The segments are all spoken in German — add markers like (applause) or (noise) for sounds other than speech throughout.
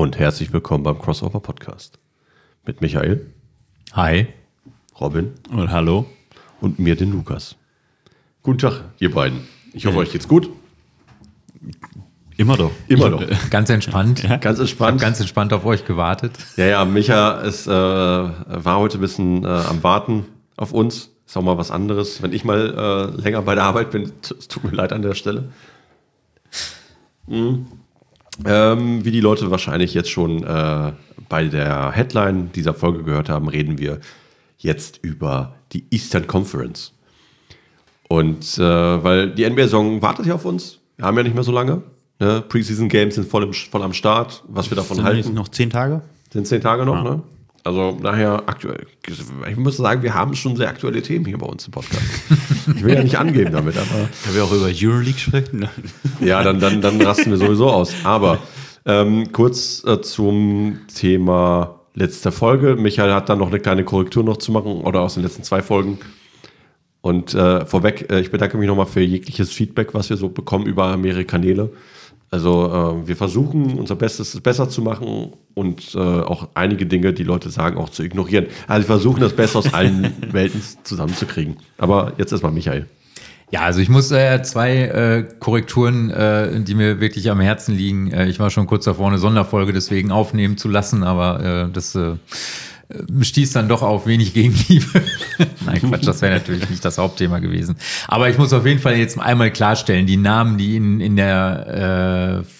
und herzlich willkommen beim Crossover Podcast. Mit Michael. Hi. Robin. Und hallo. Und mir, den Lukas. Guten Tag, ihr beiden. Ich hoffe, euch geht's gut. Immer doch. Immer doch. Ganz entspannt. Ja. Ganz entspannt. Ganz entspannt auf euch gewartet. Ja, ja, Micha ist, äh, war heute ein bisschen äh, am Warten auf uns. Ist auch mal was anderes. Wenn ich mal äh, länger bei der Arbeit bin, es tut mir leid an der Stelle. Mhm. Ähm, wie die Leute wahrscheinlich jetzt schon äh, bei der Headline dieser Folge gehört haben, reden wir jetzt über die Eastern Conference. Und äh, weil die NBA-Saison wartet ja auf uns, wir haben ja nicht mehr so lange. Ne? Preseason Games sind voll, im, voll am Start, was wir davon sind halten. noch zehn Tage? Sind zehn Tage noch, Ja. ne? Also daher aktuell. Ich muss sagen, wir haben schon sehr aktuelle Themen hier bei uns im Podcast. ich will ja nicht angeben damit, aber (laughs) Können wir auch über Euroleague sprechen? ja, dann, dann, dann rasten wir sowieso aus. Aber ähm, kurz äh, zum Thema letzter Folge. Michael hat dann noch eine kleine Korrektur noch zu machen oder aus den letzten zwei Folgen. Und äh, vorweg, äh, ich bedanke mich nochmal für jegliches Feedback, was wir so bekommen über mehrere Kanäle. Also äh, wir versuchen unser Bestes, es besser zu machen und äh, auch einige Dinge, die Leute sagen, auch zu ignorieren. Also wir versuchen das Beste aus allen (laughs) Welten zusammenzukriegen. Aber jetzt erstmal Michael. Ja, also ich muss äh, zwei äh, Korrekturen, äh, die mir wirklich am Herzen liegen. Äh, ich war schon kurz davor, eine Sonderfolge deswegen aufnehmen zu lassen, aber äh, das äh, stieß dann doch auf wenig Gegenliebe. (laughs) Nein, Quatsch, das wäre natürlich nicht das Hauptthema gewesen. Aber ich muss auf jeden Fall jetzt einmal klarstellen, die Namen, die in, in der äh,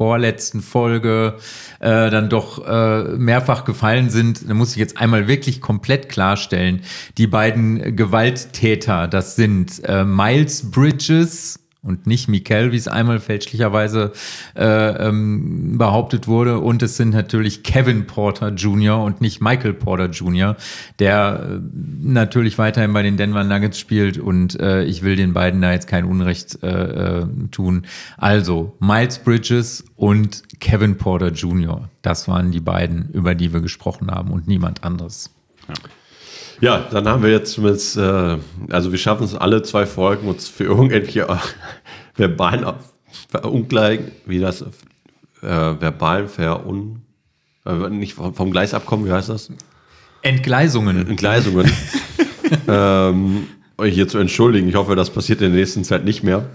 vorletzten Folge äh, dann doch äh, mehrfach gefallen sind, da muss ich jetzt einmal wirklich komplett klarstellen. Die beiden Gewalttäter, das sind äh, Miles Bridges und nicht Mikel, wie es einmal fälschlicherweise äh, ähm, behauptet wurde. Und es sind natürlich Kevin Porter Jr. und nicht Michael Porter Jr., der äh, natürlich weiterhin bei den Denver Nuggets spielt. Und äh, ich will den beiden da jetzt kein Unrecht äh, äh, tun. Also Miles Bridges und Kevin Porter Jr., das waren die beiden, über die wir gesprochen haben und niemand anderes. Ja, dann haben wir jetzt zumindest, äh, also wir schaffen es alle zwei Folgen, uns für irgendwelche äh, verbalen Ab- Ungleich, wie das, äh, verbal verun, äh, nicht vom, vom Gleis abkommen, wie heißt das? Entgleisungen. Entgleisungen. (laughs) ähm, euch hier zu entschuldigen. Ich hoffe, das passiert in der nächsten Zeit nicht mehr.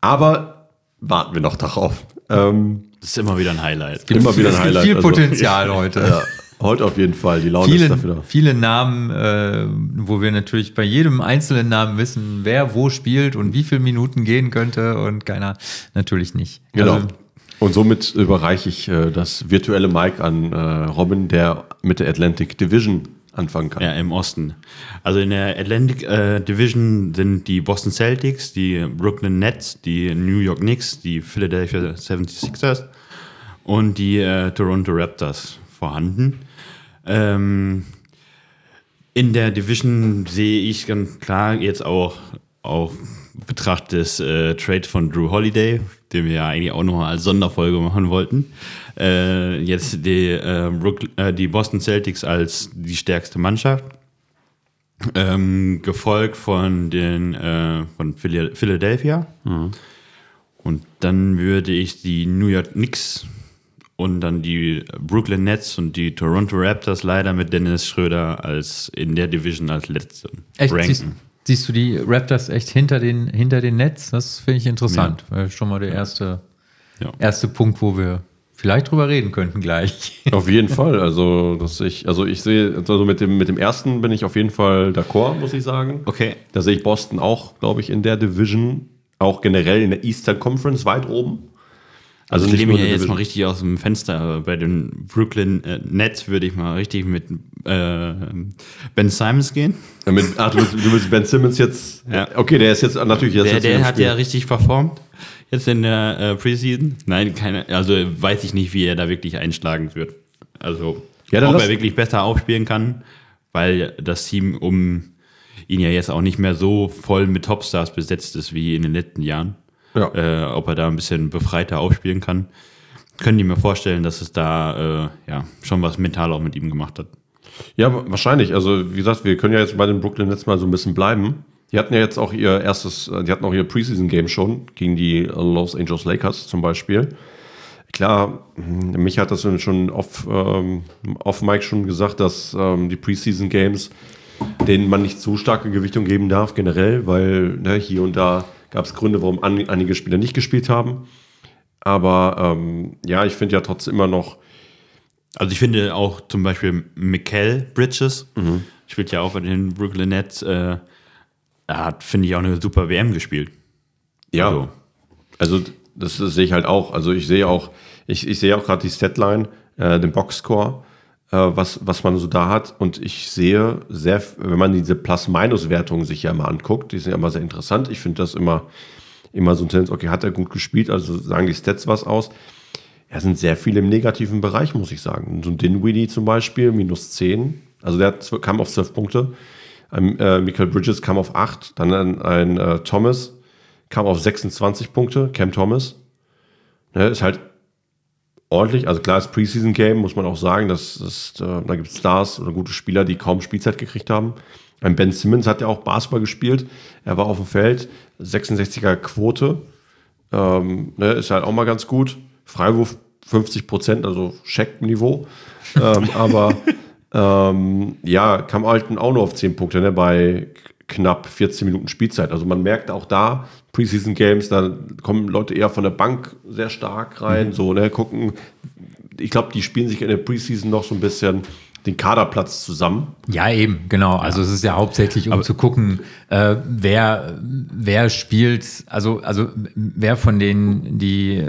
Aber warten wir noch darauf. Ähm, Das ist immer wieder ein Highlight. immer wieder ein es gibt Highlight. viel also- Potenzial heute. ja, heute auf jeden Fall. Die Laune ist viele, dafür da. viele Namen, äh, wo wir natürlich bei jedem einzelnen Namen wissen, wer wo spielt und wie viele Minuten gehen könnte und keiner natürlich nicht. Genau. Also, und somit überreiche ich äh, das virtuelle Mic an äh, Robin, der mit der Atlantic Division anfangen kann. Ja, im Osten. Also in der Atlantic äh, Division sind die Boston Celtics, die Brooklyn Nets, die New York Knicks, die Philadelphia 76ers und die äh, Toronto Raptors vorhanden. Ähm, in der Division sehe ich ganz klar jetzt auch auf Betracht des äh, Trade von Drew Holiday, den wir ja eigentlich auch noch als Sonderfolge machen wollten. Äh, jetzt die, äh, Brook, äh, die Boston Celtics als die stärkste Mannschaft. Ähm, gefolgt von den äh, von Phila- Philadelphia. Und dann würde ich die New York Knicks und dann die Brooklyn Nets und die Toronto Raptors leider mit Dennis Schröder als in der Division als letzte echt, siehst, ranken. siehst du die Raptors echt hinter den, hinter den Netz? Das finde ich interessant. Wäre schon mal der erste, Ja. erste Punkt, wo wir vielleicht drüber reden könnten gleich. (laughs) Auf jeden Fall. Also, dass ich, also ich sehe, also mit dem, mit dem ersten bin ich auf jeden Fall d'accord, muss ich sagen. Okay. Da sehe ich Boston auch, glaube ich, in der Division, auch generell in der Eastern Conference weit oben. Also ich nehme der jetzt mal richtig aus dem Fenster. aber Bei den Brooklyn äh, Nets würde ich mal richtig mit äh, Ben Simons gehen. Ja, mit, ach, du, willst, du willst Ben Simmons jetzt. Ja. Okay, der ist jetzt natürlich jetzt. Der, jetzt der hat Spiel. ja richtig performt. Jetzt in der äh, Preseason. Nein, keine, also weiß ich nicht, wie er da wirklich einschlagen wird. Also, Ja, ob lass- er wirklich besser aufspielen kann, weil das Team um ihn ja jetzt auch nicht mehr so voll mit Topstars besetzt ist wie in den letzten Jahren. Ja. Äh, ob er da ein bisschen befreiter aufspielen kann. Können die mir vorstellen, dass es da äh, ja, schon was mental auch mit ihm gemacht hat. Ja, wa- wahrscheinlich. Also, wie gesagt, wir können ja jetzt bei den Brooklyn Nets mal so ein bisschen bleiben. Die hatten ja jetzt auch ihr erstes, äh, die hatten auch ihr Preseason-Game schon gegen die Los Angeles Lakers zum Beispiel. klar, mich hat das schon off, ähm, off Mike schon gesagt, dass ähm, die Preseason Games, denen man nicht so starke Gewichtung geben darf, generell, weil ne, hier und da gab es Gründe, warum an, einige Spieler nicht gespielt haben. Aber ähm, ja, ich finde ja trotzdem immer noch. Also ich finde auch zum Beispiel Mikel Bridges, mhm. spielt ja auch bei den Brooklyn Nets, äh, er hat, finde ich, auch eine super WM gespielt. Ja. Also, also das, das, sehe ich halt auch. Also ich sehe auch, ich, ich sehe auch gerade die Statline, äh, den Boxscore, was, was man so da hat. Und ich sehe sehr, wenn man diese Plus-Minus-Wertungen sich ja mal anguckt, die sind ja immer sehr interessant. Ich finde das immer, immer so ein Tendenz, okay, hat er gut gespielt, also sagen die Stats was aus. Ja, sind sehr viele im negativen Bereich, muss ich sagen. So ein Dinwiddie zum Beispiel, minus 10. Also der kam auf 12 Punkte. Ein, äh, Michael Bridges kam auf 8. Dann ein, ein äh, Thomas kam auf 26 Punkte. Cam Thomas. Ne, ist halt ordentlich. Also klar, ist Preseason-Game, muss man auch sagen. Das ist, äh, da gibt es Stars oder gute Spieler, die kaum Spielzeit gekriegt haben. Ein Ben Simmons hat ja auch Basketball gespielt. Er war auf dem Feld, 66er Quote. Ähm, ne, ist halt auch mal ganz gut. Freiwurf 50 Prozent, also Check-Niveau. ähm, aber (laughs) ähm, ja, kam Alten auch nur auf 10 Punkte ne, bei knapp 14 Minuten Spielzeit. Also man merkt auch da, Preseason Games, da kommen Leute eher von der Bank sehr stark rein, mhm. so, ne, gucken. Ich glaube, die spielen sich in der Preseason noch so ein bisschen den Kaderplatz zusammen. Ja, eben, genau. Also es ist ja hauptsächlich, um Aber zu gucken, äh, wer, wer spielt, also, also wer von denen, die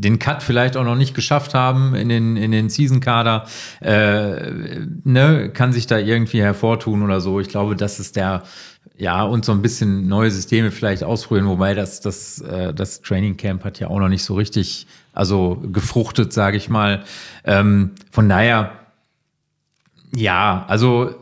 den Cut vielleicht auch noch nicht geschafft haben in den, in den Season-Kader, äh, ne, kann sich da irgendwie hervortun oder so. Ich glaube, das ist der, ja, und so ein bisschen neue Systeme vielleicht ausprobieren, wobei das, das, äh, das Training Camp hat ja auch noch nicht so richtig, also gefruchtet, sage ich mal. Ähm, von daher, ja, also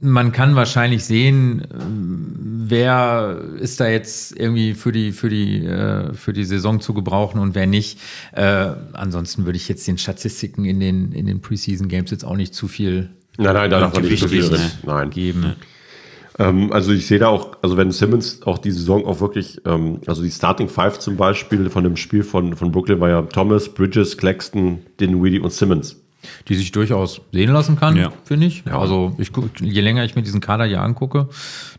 man kann wahrscheinlich sehen, wer ist da jetzt irgendwie für die, für die, äh, für die Saison zu gebrauchen und wer nicht. Äh, ansonsten würde ich jetzt den Statistiken in den, in den Preseason Games jetzt auch nicht zu viel nein, nein, da nicht zu viel nein. geben. Ähm, also ich sehe da auch, also wenn Simmons auch die Saison auch wirklich, ähm, also die Starting Five zum Beispiel von dem Spiel von, von Brooklyn war ja Thomas, Bridges, Claxton, Dinwiddie und Simmons die sich durchaus sehen lassen kann, ja. finde ich. Ja. Also ich, je länger ich mir diesen Kader hier angucke,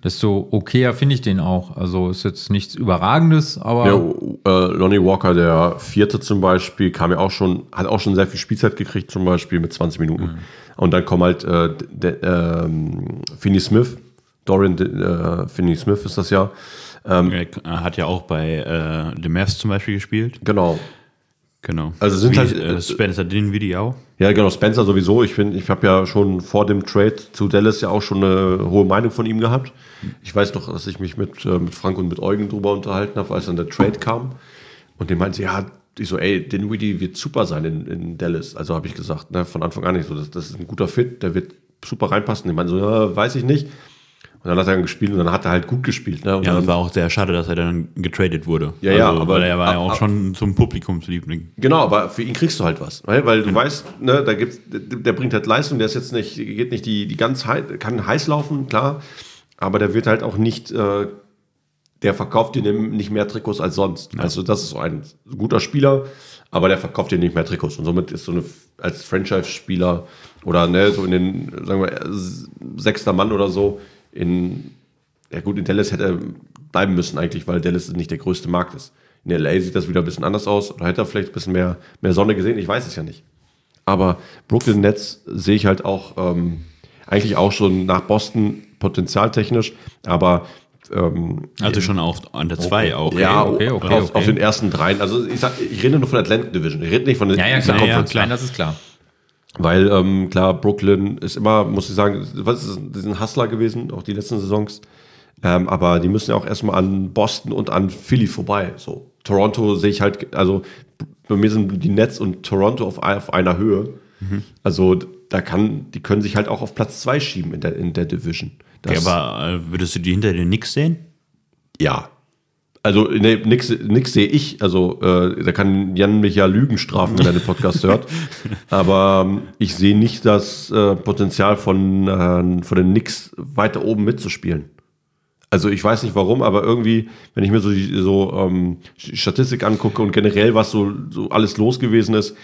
desto okayer finde ich den auch. Also ist jetzt nichts Überragendes, aber. Ja, äh, Lonnie Walker, der vierte zum Beispiel, kam ja auch schon, hat auch schon sehr viel Spielzeit gekriegt, zum Beispiel mit 20 Minuten. Mhm. Und dann kommt halt äh, äh, Finney Smith, Dorian äh, Finney Smith ist das ja. Ähm, er hat ja auch bei äh, The Mavs zum Beispiel gespielt. Genau. Genau. Also sind Wie, halt äh, Spencer Dinwiddie auch. Ja, genau, Spencer sowieso. Ich finde, ich habe ja schon vor dem Trade zu Dallas ja auch schon eine hohe Meinung von ihm gehabt. Ich weiß noch, dass ich mich mit, äh, mit Frank und mit Eugen drüber unterhalten habe, als dann der Trade kam. Und dem meinte, ja, ich so, ey, Dinwiddie wird super sein in, in Dallas. Also habe ich gesagt, ne, von Anfang an nicht so, das, das ist ein guter Fit, der wird super reinpassen. Ich meine so, ja, weiß ich nicht. Und dann hat er dann gespielt und dann hat er halt gut gespielt. Ne? Und ja, dann, war auch sehr schade, dass er dann getradet wurde. Ja, ja, also, aber er war ja auch ab, schon zum Publikumsliebling. Genau, aber für ihn kriegst du halt was, weil, weil du ja. weißt, ne, da gibt's, der bringt halt Leistung, der ist jetzt nicht, geht nicht die, die ganz heiß, kann heiß laufen, klar, aber der wird halt auch nicht, äh, der verkauft dir nicht mehr Trikots als sonst. Ja. Also das ist so ein guter Spieler, aber der verkauft dir nicht mehr Trikots und somit ist so eine als Franchise-Spieler oder ne, so in den, sagen wir, sechster Mann oder so in, ja gut, in Dallas hätte er bleiben müssen eigentlich, weil Dallas nicht der größte Markt ist. In LA sieht das wieder ein bisschen anders aus. Oder hätte er vielleicht ein bisschen mehr, mehr Sonne gesehen? Ich weiß es ja nicht. Aber Brooklyn Nets sehe ich halt auch ähm, eigentlich auch schon nach Boston potenzialtechnisch, aber ähm, also schon auf an der 2 auch. Ja, okay, okay, auf, okay. auf, den ersten dreien. Also ich, sag, ich rede nur von der Atlantic Division. Ich rede nicht von der ja, ja, klar, ja, klar, das ist klar. Weil, ähm, klar, Brooklyn ist immer, muss ich sagen, was ist, die sind Hustler gewesen, auch die letzten Saisons. Ähm, aber die müssen ja auch erstmal an Boston und an Philly vorbei. So, Toronto sehe ich halt, also bei mir sind die Nets und Toronto auf, auf einer Höhe. Mhm. Also da kann, die können sich halt auch auf Platz zwei schieben in der, in der Division. Das, okay, aber äh, würdest du die hinter den Knicks sehen? Ja, also nee, nix, nix sehe ich. Also äh, da kann Jan mich ja Lügen strafen, wenn er den Podcast hört. (laughs) Aber ähm, ich sehe nicht das äh, Potenzial von, äh, von den Knicks weiter oben mitzuspielen. Also ich weiß nicht warum, aber irgendwie, wenn ich mir so die so, ähm, Statistik angucke und generell, was so, so alles los gewesen ist,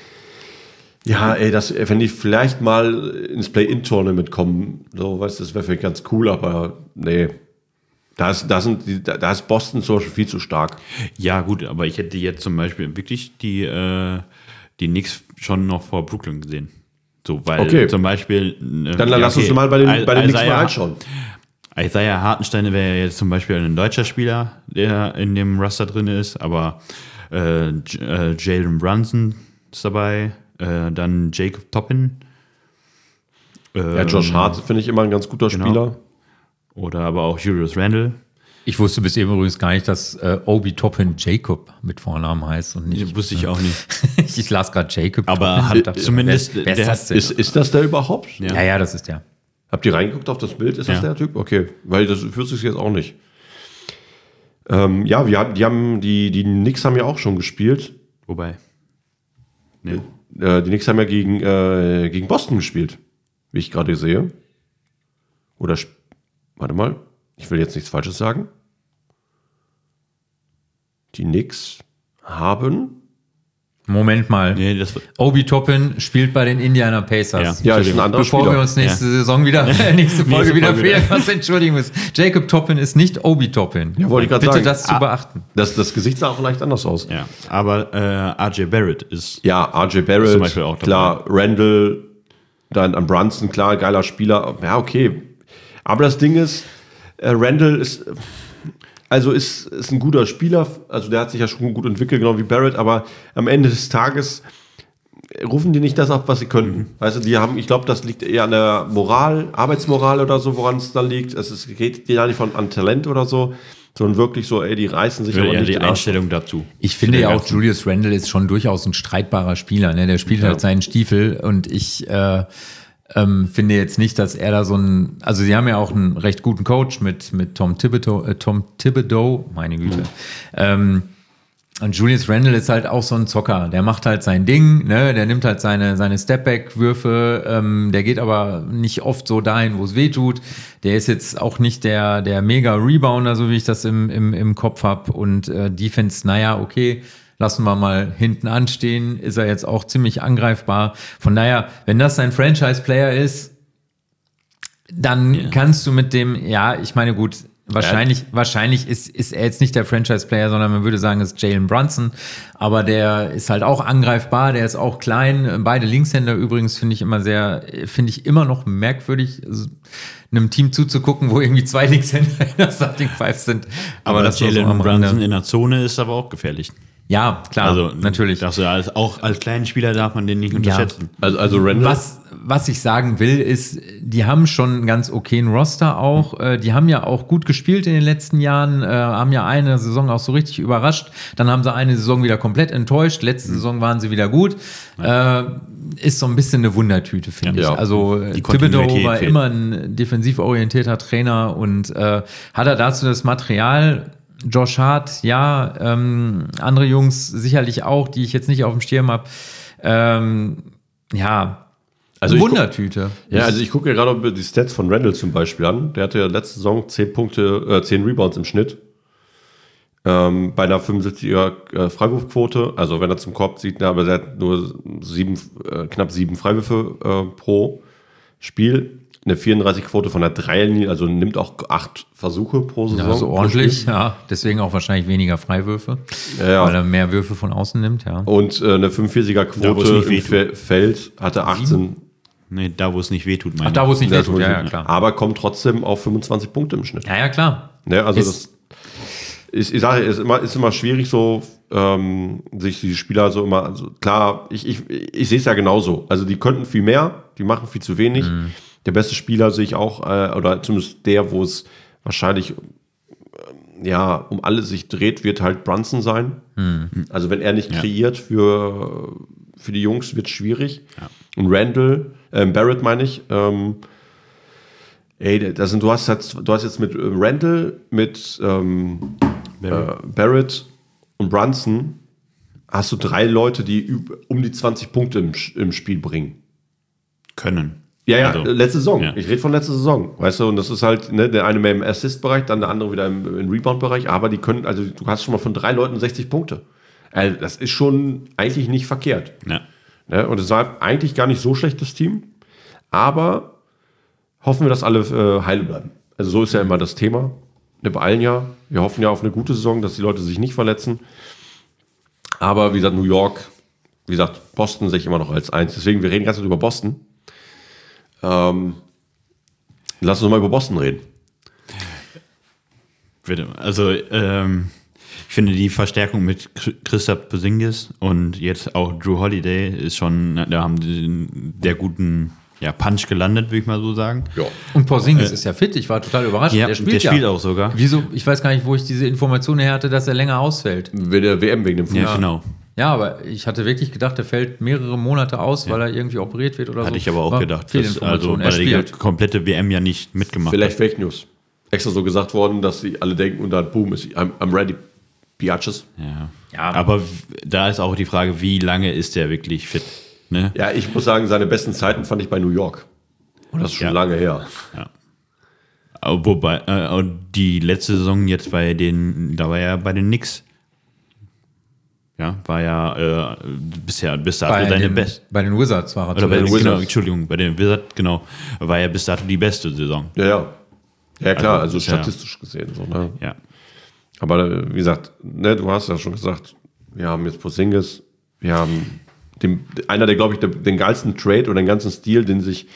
ja, ey, das, wenn die vielleicht mal ins Play-In-Tournament kommen, so, weißt du, das wäre vielleicht ganz cool, aber nee. Da ist, da, sind da ist Boston zum Beispiel viel zu stark. Ja, gut, aber ich hätte jetzt zum Beispiel wirklich die, äh, die Knicks schon noch vor Brooklyn gesehen. So, weil Okay. zum Beispiel. äh, Dann ja, lass okay, uns mal bei den, bei den Knicks mal Isaiah- reinschauen. Isaiah Hartenstein wäre ja jetzt zum Beispiel ein deutscher Spieler, der in dem Raster drin ist, aber äh, äh, Jalen Brunson ist dabei, äh, dann Jacob Toppin. Ja, Josh ähm, Hart finde ich immer ein ganz guter genau. Spieler. Oder aber auch Julius Randle. Ich wusste bis eben übrigens gar nicht, dass äh, Obi Toppin Jacob mit Vornamen heißt und nicht. wusste ich auch nicht. (laughs) ich las gerade Jacob. Aber hat dachte, zumindest- wer, wer ist der das denn? Ist, ist das der überhaupt? Ja. ja, ja, das ist der. Habt ihr reingeguckt auf das Bild? Ist das Ja. der Typ? Okay, weil das wüsste ich jetzt auch nicht. Ähm, ja, wir, haben- die haben die, die Knicks haben ja auch schon gespielt. Wobei. Nee. Äh, die Knicks haben ja gegen, äh, gegen Boston gespielt, wie ich gerade sehe. Oder sp- warte mal, ich will jetzt nichts Falsches sagen. Die Knicks haben Moment mal. Nee, das Obi Toppin spielt bei den Indiana Pacers. ja ist ein anderer Bevor Spieler. wir uns nächste Saison wieder, (laughs) (laughs) nächste Folge Nächste wieder Folge fehlen, was entschuldigen müssen. Jacob Toppin ist nicht Obi Toppin. Ja, wollte ich gerade Bitte sagen. das zu Ah. beachten. das, das Gesicht sah auch leicht anders aus. ja. Aber äh, RJ Barrett ist. Ja, RJ Barrett, Zum Beispiel auch dabei. klar, Randall, dann an Brunson, klar, geiler Spieler. Ja, okay. Aber das Ding ist, äh, Randall ist, äh, also ist, ist ein guter Spieler, also der hat sich ja schon gut entwickelt, genau wie Barrett, aber am Ende des Tages rufen die nicht das ab, was sie könnten. Mhm. Weißt du, die haben, ich glaube, das liegt eher an der Moral, Arbeitsmoral oder so, woran es dann liegt. Es ist, geht ja nicht von an Talent oder so, sondern wirklich so, ey, die reißen sich aber Ja, nicht die. Einstellung dazu. Ich finde ja auch, ganzen- Julius Randle ist schon durchaus ein streitbarer Spieler. Ne? Der spielt halt seinen Stiefel und ich äh, ähm, finde jetzt nicht, dass er da so ein. Also, sie haben ja auch einen recht guten Coach mit, mit Tom Thibodeau, äh, Tom Thibodeau, meine Güte. Ähm, und Julius Randle ist halt auch so ein Zocker. Der macht halt sein Ding, ne? Der nimmt halt seine, seine Stepback-Würfe, ähm, der geht aber nicht oft so dahin, wo es weh tut. Der ist jetzt auch nicht der, der Mega-Rebounder, so wie ich das im, im, im Kopf habe. Und äh, Defense, naja, okay, lassen wir mal hinten anstehen, ist er jetzt auch ziemlich angreifbar. Von daher, wenn das ein Franchise-Player ist, dann kannst du mit dem, ja, ich meine, gut, wahrscheinlich, wahrscheinlich ist, ist er jetzt nicht der Franchise-Player, sondern man würde sagen, es ist Jalen Brunson. Aber der ist halt auch angreifbar, der ist auch klein. Beide Linkshänder übrigens finde ich immer sehr, finde ich immer noch merkwürdig, einem Team zuzugucken, wo irgendwie zwei Linkshänder in der Starting Five sind. Aber, das das Jalen. Brunson in der Zone ist aber auch gefährlich. Ja, klar, Also natürlich. Das ja als, auch als kleinen Spieler darf man den nicht unterschätzen. Also, also Randall. Was, was ich sagen will, ist, die haben schon einen ganz okayen Roster auch. Äh, Die haben ja auch gut gespielt in den letzten Jahren, äh, haben ja eine Saison auch so richtig überrascht. Dann haben sie eine Saison wieder komplett enttäuscht. Letzte Saison waren sie wieder gut. Äh, ist so ein bisschen eine Wundertüte, finde Ja. ich. Also Thibodeau war fehlt. immer ein defensiv orientierter Trainer und äh, hat er dazu das Material. Josh Hart, ja, ähm, andere Jungs sicherlich auch, die ich jetzt nicht auf dem Schirm habe. Ähm, ja, Also Wundertüte. Ja, also ich gucke ja gerade die Stats von Randall zum Beispiel an. Der hatte ja letzte Saison 10 Punkte, äh, 10 Rebounds im Schnitt. Ähm, bei einer 75er äh, Freiwurfquote. Also wenn er zum Korb zieht, ne, aber er hat nur sieben, äh, knapp sieben Freiwürfe äh, pro Spiel. Eine 34-Quote von der Dreierlinie, also nimmt auch acht Versuche pro Saison. Ja, so pro ordentlich, ja. Deswegen auch wahrscheinlich weniger Freiwürfe, Ja, ja. weil er mehr Würfe von außen nimmt, ja. Und äh, eine 45er Da, wo es Quote nicht im wehtut. Fe Feld hatte 18. Nee, da wo es nicht wehtut, meine Ach, da wo es nicht Ja, wehtut, ja, ja, klar. Aber kommt trotzdem auf 25 Punkte im Schnitt. Ja, ja, klar. Ne, also Ist- das ich, ich sage, es ist immer, ist immer schwierig, so ähm, sich die Spieler so immer, also klar, ich, ich, ich sehe es ja genauso. Also die könnten viel mehr, die machen viel zu wenig. Mhm. Der beste Spieler sehe ich auch, äh, oder zumindest der, wo es wahrscheinlich ähm, ja um alles sich dreht, wird halt Brunson sein. Mhm. Also wenn er nicht kreiert für, für die Jungs, wird es schwierig. Und Randall, ähm, Barrett meine ich, ähm, Ey, das sind, du hast jetzt, du hast jetzt mit äh, Randall, mit ähm, Barrett. Äh, Barrett und Brunson hast du drei Leute, die um die 20 Punkte im, im Spiel bringen. können. Ja, ja, Also, letzte Saison. ja. Ich rede von letzter Saison. Weißt du, und das ist halt, ne, der eine mehr im Assist-Bereich, dann der andere wieder im, im Rebound-Bereich, aber die können, also du hast schon mal von drei Leuten 60 Punkte. Also, das ist schon eigentlich nicht verkehrt. Ja. Ne? Und es war eigentlich gar nicht so schlechtes Team, aber hoffen wir, dass alle äh, heile bleiben. Also so ist ja immer das Thema. Ne, bei allen ja. Wir hoffen ja auf eine gute Saison, dass die Leute sich nicht verletzen. Aber wie gesagt, New York, wie gesagt, Boston sehe ich immer noch als eins. Deswegen, wir reden ganz über Boston. Ähm, lass uns mal über Boston reden. Bitte. Also, ähm, ich finde die Verstärkung mit Chri- Christoph Porzingis und jetzt auch Drew Holiday ist schon, da haben die einen sehr guten ja, Punch gelandet, würde ich mal so sagen. Ja. Und Porzingis ist ja fit. Ich war total überrascht. Ja, der spielt, der ja. spielt auch sogar. Wieso? Ich weiß gar nicht, wo ich diese Information her hatte, dass er länger ausfällt. Wegen der WM wegen dem Fuß. Ja, genau. Ja, aber ich hatte wirklich gedacht, er fällt mehrere Monate aus, weil er irgendwie operiert wird oder so. Hatte ich aber auch War gedacht. Dass, Fehlinformation. also, weil er die spielt. komplette WM ja nicht mitgemacht Vielleicht Fake News. Extra so gesagt worden, dass sie alle denken und dann boom, ist I'm, I'm ready, Biatches. hat. Ja. Ja. Aber da ist auch die Frage, wie lange ist der wirklich fit? Ne? Ja, ich muss sagen, seine besten Zeiten fand ich bei New York. Und das ist schon Ja. lange her. Aber Wobei, äh, und die letzte Saison jetzt bei den, da war er bei den Knicks. Ja, war ja äh, bisher bis dato bei, seine den, beste. bei den Wizards war er Oder bei den zuletzt. genau, Entschuldigung, bei den Wizards, genau, war ja bis dato die beste Saison. Ja, ja. Ja, klar, also, Also, ja. statistisch gesehen. So, ne? Ja. Aber äh, wie gesagt, ne, du hast ja schon gesagt, wir haben jetzt Porzingis, wir haben den, einer der, glaube ich, der, den geilsten Trade oder den ganzen Stil, den sich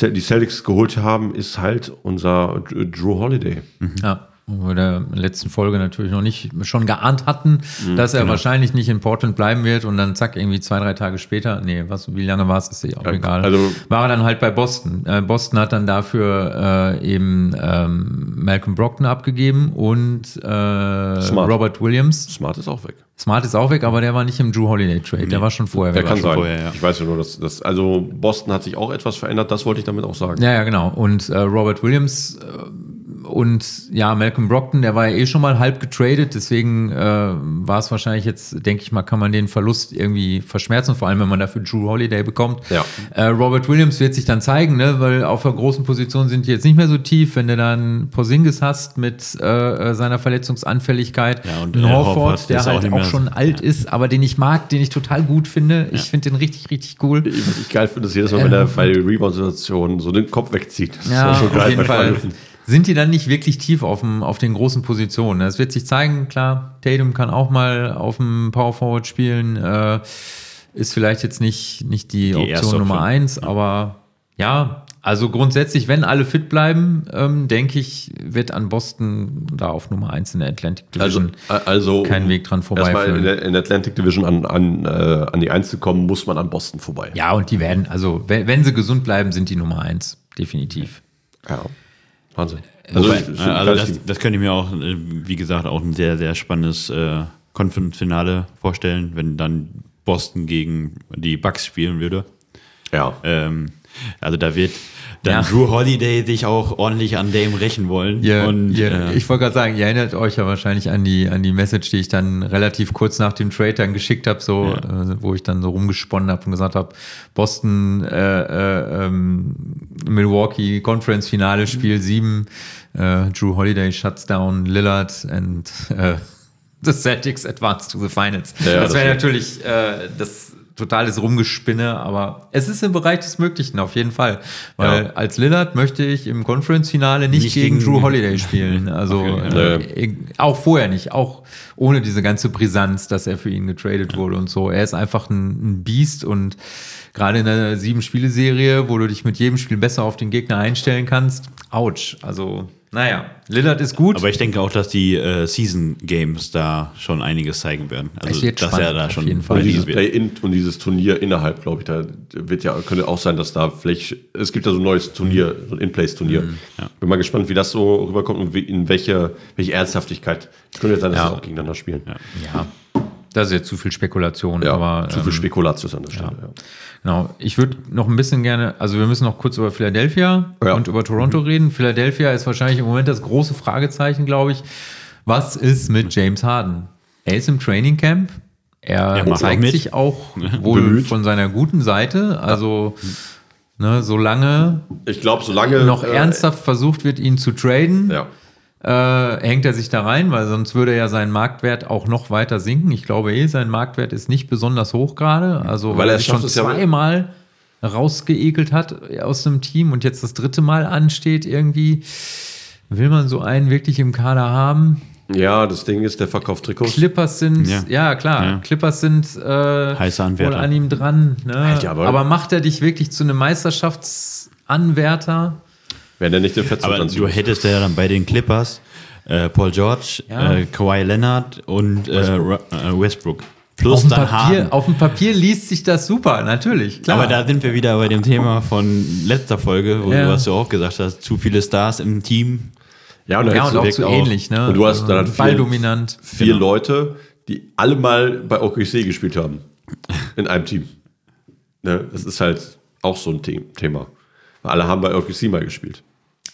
die Celtics geholt haben, ist halt unser Dr- Drew Holiday. Ja, wo wir in der letzten Folge natürlich noch nicht schon geahnt hatten, Mhm, dass er genau. wahrscheinlich nicht in Portland bleiben wird und dann zack, irgendwie zwei, drei Tage später, nee, was, wie lange war es, ist ja auch Ja, egal, also- war er dann halt bei Boston. Äh, Boston hat dann dafür äh, eben ähm, Malcolm Brockton abgegeben und äh, Robert Williams. Smart ist auch weg. Smart ist auch weg, aber der war nicht im Drew Holiday Trade, der war schon vorher Der weg. kann schon sein. vorher, ja. Ich weiß ja nur, dass das, also Boston hat sich auch etwas verändert, das wollte ich damit auch sagen. Ja, ja, genau. Und äh, Robert Williams äh, und ja, Malcolm Brockton, der war ja eh schon mal halb getradet, deswegen äh, war es wahrscheinlich jetzt, denke ich mal, kann man den Verlust irgendwie verschmerzen, vor allem wenn man dafür Drew Holiday bekommt. Ja. Äh, Robert Williams wird sich dann zeigen, ne, weil auf der großen Position sind die jetzt nicht mehr so tief, wenn du dann Porzingis hast mit äh, äh, seiner Verletzungsanfälligkeit, Ja, und, äh, Horford, der ist auch halt auch mehr- schon alt ist, aber den ich mag, den ich total gut finde. Ich finde den richtig, richtig cool. Was ich geil finde, ist jedes Mal, wenn er bei Rebound-Situationen so den Kopf wegzieht. Das ist Ja, schon auf jeden Fall. Freiwürfen. Sind die dann nicht wirklich tief auf, dem, auf den großen Positionen? Es wird sich zeigen, klar, Tatum kann auch mal auf dem Power Forward spielen, äh, ist vielleicht jetzt nicht, nicht die, Option erste Nummer Option. eins, aber ja, also grundsätzlich, wenn alle fit bleiben, ähm, denke ich, wird an Boston da auf Nummer eins in der Atlantic Also, Division also kein Weg dran Erstmal in der, in der Atlantic Division an, an, äh, an die Eins zu kommen, muss man an Boston vorbei. Ja, und die werden, also wenn, wenn sie gesund bleiben, sind die Nummer eins, definitiv. Ja. Wahnsinn. Also, es ist ein also das, das könnte ich mir auch, äh, wie gesagt, auch ein sehr, sehr spannendes äh, Conference-Finale vorstellen, wenn dann Boston gegen die Bucks spielen würde. ja. Ähm, also da wird dann Ja. Drew Holiday sich auch ordentlich an dem rächen wollen. Ja, und ja, äh, ich wollte gerade sagen, ihr erinnert euch ja wahrscheinlich an die, an die Message, die ich dann relativ kurz nach dem Trade dann geschickt habe, so, äh, wo ich dann so rumgesponnen habe und gesagt habe, Boston, äh, äh, ähm, Milwaukee Conference Finale, Spiel 7, äh, Drew Holiday shuts down Lillard and äh, (laughs) the Celtics advance to the Finals. Ja, das wäre wär- natürlich äh, das totales Rumgespinne, aber es ist im Bereich des Möglichen auf jeden Fall. Weil Ja. als Lillard möchte ich im Conference-Finale nicht, Nicht gegen, gegen- Drew (laughs) Holiday spielen. Also Okay. äh, auch vorher nicht, auch ohne diese ganze Brisanz, dass er für ihn getradet wurde und so. Er ist einfach ein, ein Biest und gerade in einer Sieben-Spiele-Serie, wo du dich mit jedem Spiel besser auf den Gegner einstellen kannst, ouch. Also, naja, Lillard ist gut. aber ich denke auch, dass die äh, Season Games da schon einiges zeigen werden. Also Es wird dass spannend, er da auf schon jeden Fall. Und dieses. Play-In und dieses Turnier innerhalb, glaube ich, da wird ja, könnte auch sein, dass da vielleicht, es gibt ja so ein neues Turnier, so ein In-Place-Turnier. Bin mal gespannt, wie das so rüberkommt und wie, in welche, welche Ernsthaftigkeit. Könnte jetzt sein, dass Ja. sie auch gegeneinander spielen. Ja, ja, das ist jetzt zu viel Spekulation, aber. zu viel ähm, Spekulatius an der Stelle. Ja. Genau. Ich würde noch ein bisschen gerne, also wir müssen noch kurz über Philadelphia Ja. und über Toronto reden. Philadelphia ist wahrscheinlich im Moment das große Fragezeichen, glaube ich. Was ist mit James Harden? Er ist im Training Camp. Er Er zeigt auch sich auch (laughs) wohl Bemüht. von seiner guten Seite. Also, Ne, solange Ich glaube, solange. noch äh, ernsthaft versucht wird, ihn zu traden, Ja. Äh, hängt er sich da rein, weil sonst würde ja sein Marktwert auch noch weiter sinken. Ich glaube eh, sein Marktwert ist nicht besonders hoch gerade. Also Weil weil er sich schon es ja- zweimal rausgeekelt hat aus dem Team und jetzt das dritte Mal ansteht irgendwie. Will man so einen wirklich im Kader haben? ja, das Ding ist, der verkauft Trikots. Clippers sind, ja, Ja. klar, Ja. Clippers sind äh, Heißer Anwärter. wohl an ihm dran. Ne? Alter, aber, aber- macht er dich wirklich zu einem Meisterschaftsanwärter? Wenn er nicht den Fettsuit Aber du hättest ja dann bei den Clippers äh, Paul George, Ja. äh, Kawhi Leonard und äh, Ra- äh, Westbrook. Plus Auf dem, dann Papier, Harden. auf dem Papier liest sich das super, natürlich, klar. Aber da sind wir wieder bei dem Thema von letzter Folge, wo Ja. du, was du auch gesagt hast, zu viele Stars im Team. ja, und, ja, und auch zu wirklich ähnlich, ne? Und du hast Also dann halt vier, balldominant. vier Genau. Leute, die alle mal bei OKC gespielt haben. In einem Team. Ne? Das ist halt auch so ein The- Thema. Weil Alle haben bei OKC mal gespielt.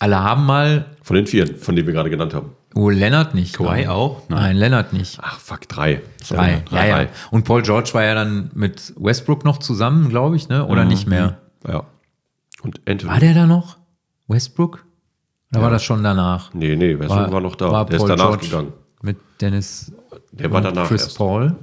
Alle haben mal, Von den vieren, von denen wir gerade genannt haben. oh, Lennart nicht. Kawhi ich. auch? Nein. Nein. Lennart nicht. Ach, fuck, drei. Drei. Sorry, Ja, ja. Und Paul George war ja dann mit Westbrook noch zusammen, glaube ich, ne? Oder nicht mehr? Ja. Und Anthony. War der da noch? Westbrook? Oder war das schon danach? Nee, nee, Westbrook war, noch da. war der ist Paul danach George gegangen. Mit Dennis Der war danach Chris erst. Paul.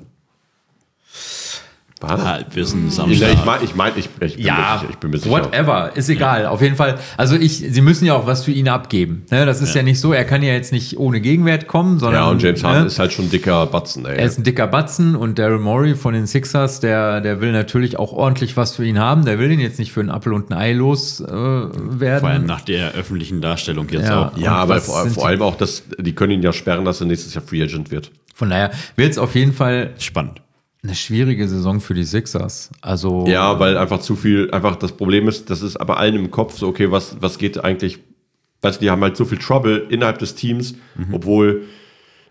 Was? Halbwissen, Ich, Samstag. ich meine, ich, mein, ich, ich, bin mir Ja, sicher, ich bin mir sicher. whatever, ist egal. Auf jeden Fall, also ich, sie müssen ja auch was für ihn abgeben. Ne, das ist ja. nicht so, er kann ja jetzt nicht ohne Gegenwert kommen, sondern Ja, und James Harden ne, ist halt schon ein dicker Batzen, ey. er ist ein dicker Batzen und Daryl Morey von den Sixers, der, der will natürlich auch ordentlich was für ihn haben. Der will ihn jetzt nicht für einen Appel und ein Ei los äh, werden. Vor allem nach der öffentlichen Darstellung jetzt Ja. auch. ja, und aber vor, vor allem auch, dass die können ihn ja sperren, dass er nächstes Jahr Free Agent wird. Von daher wird es auf jeden Fall Spannend. Eine schwierige Saison für die Sixers. Also Ja, weil einfach zu viel, einfach das Problem ist, das ist aber allen im Kopf so, okay, was, was geht eigentlich, weißt du, die haben halt so viel Trouble innerhalb des Teams, obwohl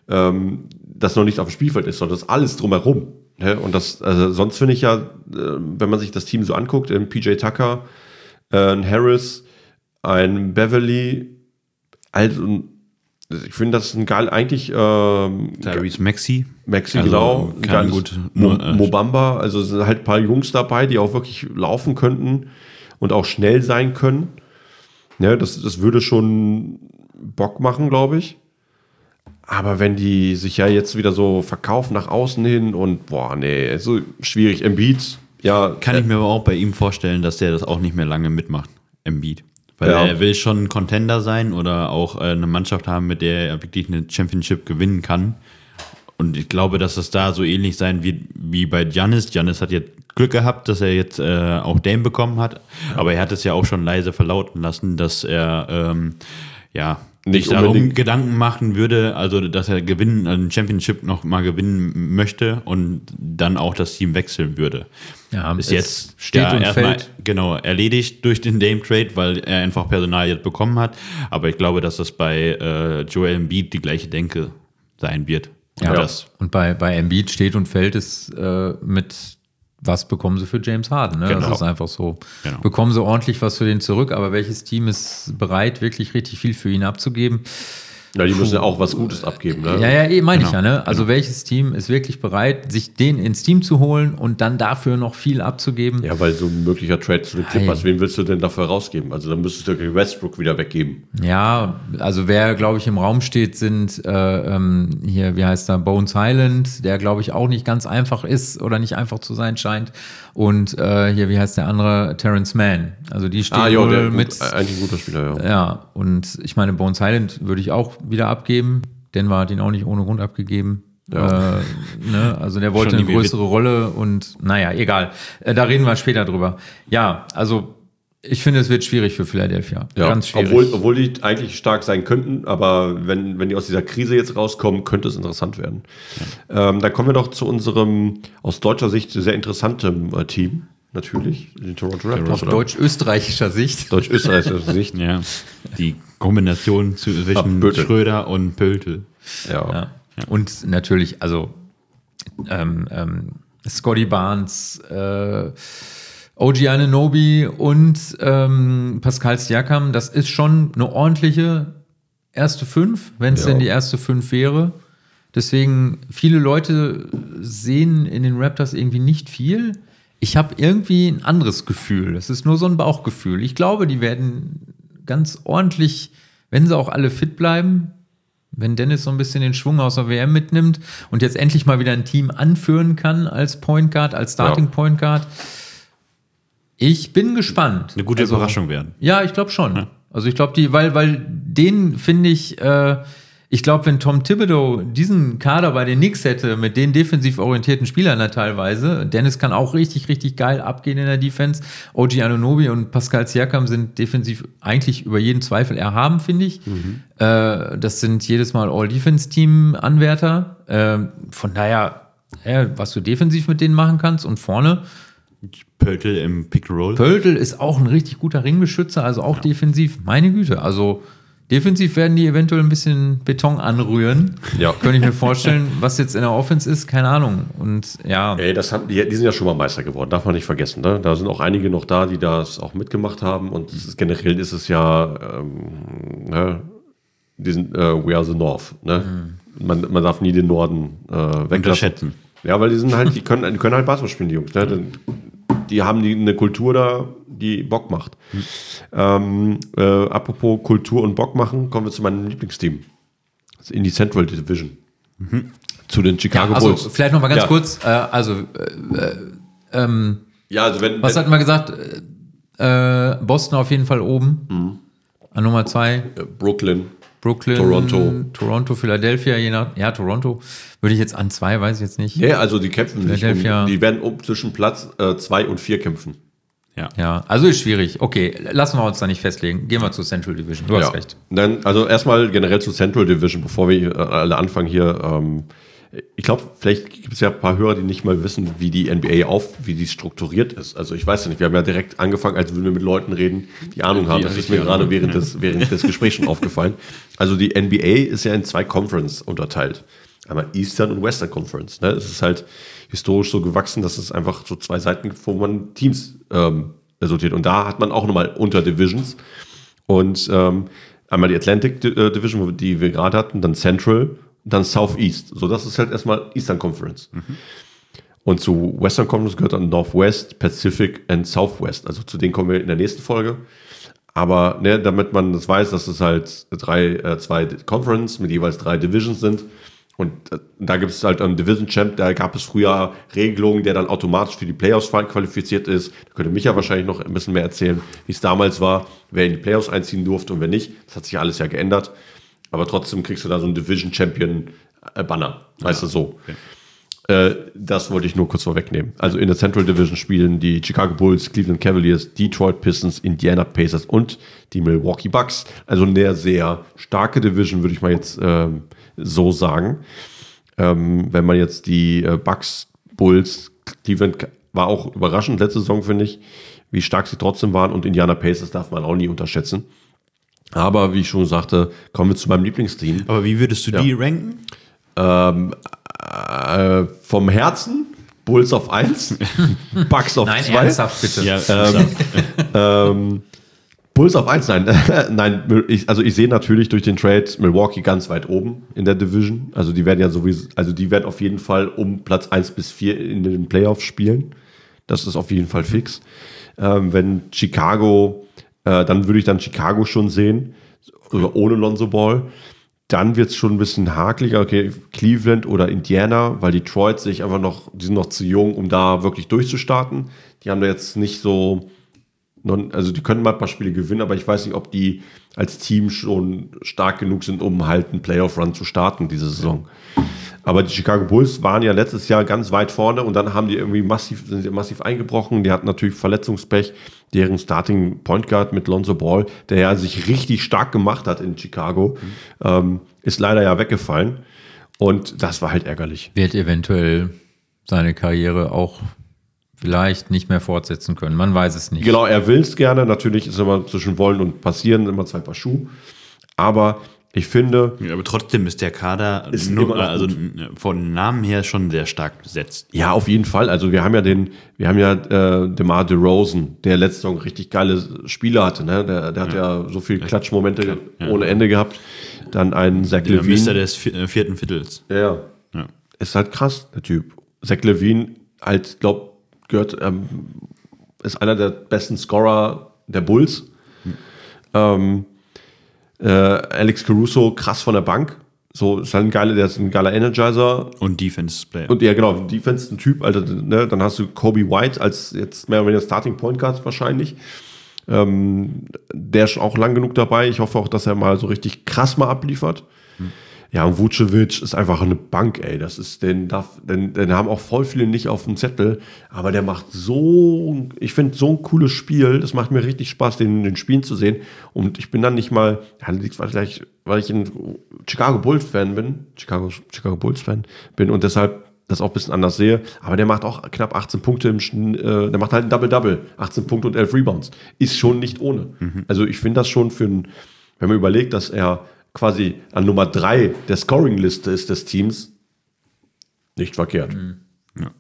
ähm, das noch nicht auf dem Spielfeld ist, sondern das ist alles drumherum. Ne? Und das, also sonst finde ich ja, äh, wenn man sich das Team so anguckt, ein PJ Tucker, äh, ein Harris, ein Beverly, also ich finde das ein geil, eigentlich ähm, Tyrese Maxey. Maxi, Also, genau. Ganz gut, Mo nur, äh, Mobamba, also sind halt ein paar Jungs dabei, die auch wirklich laufen könnten und auch schnell sein können. Ja, das, das würde schon Bock machen, glaube ich. Aber wenn die sich ja jetzt wieder so verkaufen nach außen hin und boah, nee, so schwierig. Embiid, ja, Kann ich mir aber auch bei ihm vorstellen, dass der das auch nicht mehr lange mitmacht, Embiid. Weil Ja. er will schon ein Contender sein oder auch äh, eine Mannschaft haben, mit der er wirklich eine Championship gewinnen kann. Und ich glaube, dass es da so ähnlich sein wird wie bei Giannis. Giannis hat jetzt Glück gehabt, dass er jetzt äh, auch Dame bekommen hat. Aber er hat es ja auch schon leise verlauten lassen, dass er ähm, ja Nicht darum Gedanken machen würde, also dass er gewinnen, ein Championship noch mal gewinnen möchte und dann auch das Team wechseln würde. Ja, ist es jetzt steht ja und erstmal, fällt. genau erledigt durch den Dame Trade, weil er einfach Personal jetzt bekommen hat. Aber ich glaube, dass das bei äh, Joel Embiid die gleiche Denke sein wird. Und Ja, das und bei, bei Embiid steht und fällt es äh, mit, was bekommen sie für James Harden. Ne? Genau. Das ist einfach so. Genau. Bekommen sie ordentlich was für den zurück, aber welches Team ist bereit, wirklich richtig viel für ihn abzugeben? Ja, die müssen ja auch was Gutes abgeben. Ne? Ja, ja, eh, meine ich Genau. ja. Ne? Also welches Team ist wirklich bereit, sich den ins Team zu holen und dann dafür noch viel abzugeben? Ja, weil so ein möglicher Trade zu den Clippers, wen willst du denn dafür rausgeben? Also dann müsstest du Westbrook wieder weggeben. Ja, also wer, glaube ich, im Raum steht, sind äh, ähm, hier, wie heißt der, Bones Highland, der, glaube ich, auch nicht ganz einfach ist oder nicht einfach zu sein scheint. Und äh, hier, wie heißt der andere, Terrence Mann. Also die stehen Ah, ja, wohl der gut, mit. eigentlich ein guter Spieler, ja. Ja, und ich meine, Bones Highland würde ich auch wieder abgeben. Denver hat ihn auch nicht ohne Grund abgegeben. Ja. Äh, ne? Also der wollte eine größere Rolle und naja, egal. Äh, da reden wir später drüber. Ja, also ich finde, es wird schwierig für Philadelphia. Ja, Ganz schwierig. obwohl, obwohl die eigentlich stark sein könnten, aber wenn, wenn die aus dieser Krise jetzt rauskommen, könnte es interessant werden. Ähm, dann kommen wir doch zu unserem aus deutscher Sicht sehr interessantem äh, Team, natürlich, den Toronto Raptors. Aus deutsch-österreichischer Sicht. Deutsch-österreichischer (laughs) Sicht. ja, die Kombination zwischen Pöltl. Schröder und Pöltl. Ja. Ja. Und natürlich, also ähm, ähm, Scotty Barnes, äh, OG Ananobi und ähm, Pascal Siakam, das ist schon eine ordentliche erste Fünf, wenn es Ja. denn die erste Fünf wäre. Deswegen, viele Leute sehen in den Raptors irgendwie nicht viel. ich habe irgendwie ein anderes Gefühl. Es ist nur so ein Bauchgefühl. Ich glaube, die werden ganz ordentlich, wenn sie auch alle fit bleiben, wenn Dennis so ein bisschen den Schwung aus der WM mitnimmt und jetzt endlich mal wieder ein Team anführen kann als Point Guard, als Starting Ja. Point Guard. Ich bin gespannt. Eine gute Also- Überraschung werden. Ja, ich glaube schon. Also ich glaube, die, weil, weil den finde ich, äh, ich glaube, wenn Tom Thibodeau diesen Kader bei den Knicks hätte, mit den defensiv orientierten Spielern da teilweise, Dennis kann auch richtig, richtig geil abgehen in der Defense. OG Anunobi und Pascal Siakam sind defensiv eigentlich über jeden Zweifel erhaben, finde ich. Äh, das sind jedes Mal All-Defense-Team-Anwärter. Äh, von daher, ja, was du defensiv mit denen machen kannst und vorne, Pöltl im Pick Roll. Pöltl ist auch ein richtig guter Ringbeschützer, also auch defensiv. Meine Güte, also defensiv werden die eventuell ein bisschen Beton anrühren. Ja. Könnte ich mir vorstellen, was jetzt in der Offense ist, keine Ahnung. Und ja, Ey, das haben, die, die sind ja schon mal Meister geworden, darf man nicht vergessen. Ne? Da sind auch einige noch da, die das auch mitgemacht haben. Und ist, generell ist es ja ähm, ne? diesen äh, We are the North. Ne? Man, man darf nie den Norden äh, weglassen. Unterschätzen. Ja, weil die sind halt, die können, die können halt Basketball spielen, die Jungs. Ne? Die- Die haben die, eine Kultur da, die Bock macht. Ähm, äh, apropos Kultur und Bock machen, kommen wir zu meinem Lieblingsteam. In die Central Division. Zu den Chicago also Bulls. vielleicht noch mal ganz Ja. kurz. Äh, also, äh, äh, ähm, Ja, also wenn, was wenn hatten wir gesagt? Äh, Boston auf jeden Fall oben. An Nummer zwei. äh, Brooklyn, Brooklyn, Toronto. Toronto, Philadelphia, je nach, ja, Toronto würde ich jetzt an zwei, weiß ich jetzt nicht. Nee, also die kämpfen nicht. Um, Philadelphia. die werden um zwischen Platz 2 und 4 kämpfen. Ja. Ja, also ist schwierig. Okay, lassen wir uns da nicht festlegen. Gehen wir zur Central Division. Du hast recht. Dann, also erstmal generell zur Central Division, bevor wir äh, alle anfangen hier. Ähm, ich glaube, vielleicht gibt es ja ein paar Hörer, die nicht mal wissen, wie die NBA auf, wie die strukturiert ist. Also ich weiß ja nicht, wir haben ja direkt angefangen, als würden wir mit Leuten reden, die Ahnung Die haben. Das ist mir gerade während des, während des Gesprächs schon (laughs) aufgefallen. Also die NBA ist ja in zwei Conference unterteilt. Einmal Eastern und Western Conference. Ne? Es ist halt historisch so gewachsen, dass es einfach so zwei Seiten gibt, wo man Teams ähm, resultiert. Und da hat man auch nochmal Unterdivisions. Und ähm, einmal die Atlantic äh, Division, die wir gerade hatten, dann Central, dann Southeast. So, das ist halt erstmal Eastern Conference. Und zu Western Conference gehört dann Northwest, Pacific und Southwest. Also zu denen kommen wir in der nächsten Folge. Aber ne, damit man das weiß, dass es halt drei, äh, zwei Conference mit jeweils drei Divisions sind. Und äh, da gibt es halt einen Division Champ, da gab es früher Regelungen, der dann automatisch für die Playoffs qualifiziert ist. Da könnte Micha wahrscheinlich noch ein bisschen mehr erzählen, wie es damals war, wer in die Playoffs einziehen durfte und wer nicht. Das hat sich alles ja geändert. Aber trotzdem kriegst du da so einen Division Champion äh, Banner. Weißt du so. Äh, das wollte ich nur kurz vorwegnehmen. Also in der Central Division spielen die Chicago Bulls, Cleveland Cavaliers, Detroit Pistons, Indiana Pacers und die Milwaukee Bucks. Also eine sehr starke Division, würde ich mal jetzt ähm, so sagen. Ähm, wenn man jetzt die äh, Bucks, Bulls, Cleveland war auch überraschend letzte Saison, finde ich, wie stark sie trotzdem waren und Indiana Pacers darf man auch nie unterschätzen. Aber wie ich schon sagte, kommen wir zu meinem Lieblingsteam. Aber wie würdest du die ranken? Äh, vom Herzen Bulls auf 1, (laughs) Bucks auf Nein, 2. ernsthaft bitte. Ja, Bulls auf 1, nein. (laughs) nein, ich, also ich sehe natürlich durch den Trade Milwaukee ganz weit oben in der Division. Also die werden ja sowieso, also die werden auf jeden Fall um Platz 1 bis 4 in den Playoffs spielen. Das ist auf jeden Fall fix. Ähm, wenn Chicago, äh, dann würde ich dann Chicago schon sehen, sogar ohne Lonzo Ball. Dann wird es schon ein bisschen hakeliger. Okay, Cleveland oder Indiana, weil Detroit sich einfach noch, die sind noch zu jung, um da wirklich durchzustarten. Die haben da jetzt nicht so, also die können mal ein paar Spiele gewinnen, aber ich weiß nicht, ob die als Team schon stark genug sind, um halt einen Playoff-Run zu starten diese Saison. Aber die Chicago Bulls waren ja letztes Jahr ganz weit vorne und dann haben die irgendwie massiv, sind die massiv eingebrochen. Die hatten natürlich Verletzungspech. Deren Starting Point Guard mit Lonzo Ball, der ja sich richtig stark gemacht hat in Chicago, ähm, ist leider ja weggefallen. Und das war halt ärgerlich. Wird eventuell seine Karriere auch vielleicht nicht mehr fortsetzen können. Man weiß es nicht. Genau, er will es gerne. Natürlich ist immer zwischen wollen und passieren immer zwei Paar Schuhe. Aber ich finde, Ja, aber trotzdem ist der Kader Ist nur, also von Namen her schon sehr stark besetzt. Ja, auf jeden Fall. Also wir haben ja den, wir haben ja äh, DeMar DeRozan, der letzte Saison richtig geile Spiele hatte. Ne? Der, der hat ja so viel Klatschmomente Ja. ohne Ende gehabt. Dann einen Zach Der Mister Levine. des vi- äh, vierten Viertels. Ja, ja. Ist halt krass, der Typ. Zach Levine, halt, glaub, gehört, ähm, ist einer der besten Scorer der Bulls. Ähm, äh, Alex Caruso, krass von der Bank. So, ist halt ein geiler, der ist ein geiler Energizer. Und Defense Player. Und ja, genau, Defense ein Typ, Alter, ne, dann hast du Kobe White als jetzt mehr oder weniger Starting Point Guard wahrscheinlich. Ähm, der ist auch lang genug dabei. Ich hoffe auch, dass er mal so richtig krass mal abliefert. Ja, und Vucevic ist einfach eine Bank, ey. Das ist, den darf, den, den haben auch voll viele nicht auf dem Zettel, aber der macht so, ich finde so ein cooles Spiel. Das macht mir richtig Spaß, den, den Spielen zu sehen. Und ich bin dann nicht mal, ja, liegt vielleicht, weil ich ein Chicago Bulls Fan bin, Chicago, Chicago Bulls Fan bin und deshalb das auch ein bisschen anders sehe. Aber der macht auch knapp 18 Punkte im Schn- äh, der macht halt ein Double-Double. 18 Punkte und 11 Rebounds. Ist schon nicht ohne. Also ich finde das schon für ein, wenn man überlegt, dass er quasi an Nummer 3 der Scoring-Liste ist des Teams, nicht verkehrt. Ja.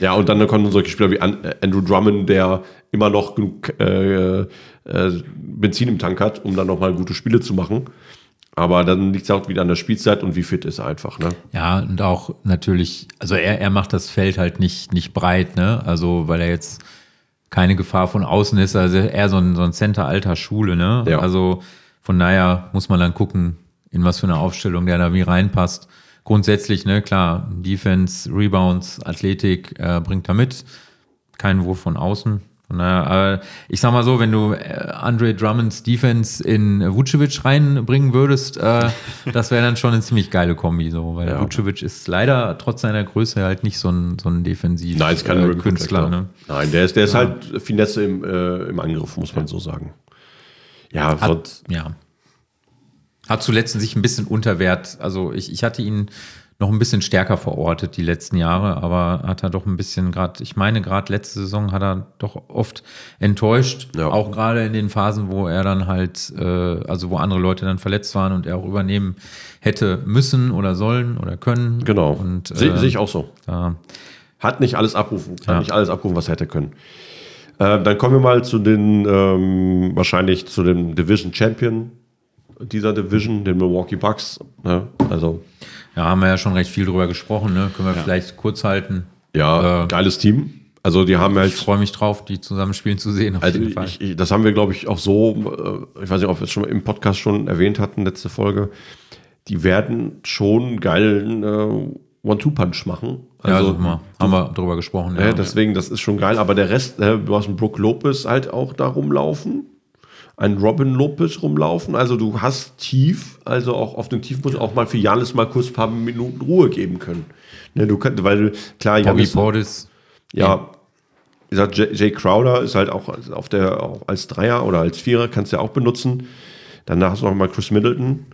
Ja, und dann kommen solche Spieler wie äh, Andrew Drummond, der immer noch genug äh, äh, Benzin im Tank hat, um dann nochmal gute Spiele zu machen. Aber dann liegt es auch wieder an der Spielzeit und wie fit ist er einfach. Ne? Ja, und auch natürlich, also er, er macht das Feld halt nicht, nicht breit, ne? Also, weil er jetzt keine Gefahr von außen ist, also eher so ein, so ein Center alter Schule, ne? Ja. Also von daher muss man dann gucken, in was für eine Aufstellung der da wie reinpasst. Grundsätzlich, ne, klar, Defense, Rebounds, Athletik äh, bringt er mit. Kein Wurf von außen. Von daher, aber ich sag mal so, wenn du äh, Andre Drummonds Defense in Vucevic reinbringen würdest, äh, (laughs) das wäre dann schon eine ziemlich geile Kombi, so, weil Ja. Vucevic ist leider trotz seiner Größe halt nicht so ein, so ein defensiv Nein, ist kein äh, Künstler. Ne? Nein, der ist, der ist halt Finesse im, äh, im Angriff, muss man so sagen. Ja, Hat, ja. Hat zuletzt sich ein bisschen unterwert. Also ich, ich hatte ihn noch ein bisschen stärker verortet die letzten Jahre, aber hat er doch ein bisschen gerade, ich meine gerade letzte Saison hat er doch oft enttäuscht, Ja. auch gerade in den Phasen, wo er dann halt, äh, also wo andere Leute dann verletzt waren und er auch übernehmen hätte müssen oder sollen oder können. genau. Und Sehe äh, sehe ich auch so. da, Hat nicht alles abrufen, kann Ja. nicht alles abrufen, was er hätte können. Äh, dann kommen wir mal zu den, ähm, wahrscheinlich zu dem Division Champion dieser Division, den Milwaukee Bucks. Ne? Also, ja, haben wir ja schon recht viel drüber gesprochen, ne? Können wir vielleicht kurz halten. ja, Äh, geiles Team. Also, die haben halt Ich freue mich drauf, die zusammen spielen zu sehen. Auf Also jeden Fall. ich, ich, das haben wir, glaube ich, auch so, äh, ich weiß nicht, ob wir es schon im Podcast schon erwähnt hatten, letzte Folge. Die werden schon geilen äh, One-Two-Punch machen. ja, Also, also, mal, haben wir drüber gesprochen. äh, deswegen, das ist schon geil. Aber der Rest, äh, du hast einen Brook Lopez halt auch da rumlaufen. Einen Robin Lopez rumlaufen. Also du hast tief, also auch auf den Tiefpunkt auch mal für Janis mal kurz ein paar Minuten Ruhe geben können. Ne, du kannst, weil klar, Giannis- Portis. ja, wie gesagt, Jay, Jay Crowder ist halt auch auf der, auch als Dreier oder als Vierer kannst du ja auch benutzen. Danach hast du noch mal Chris Middleton.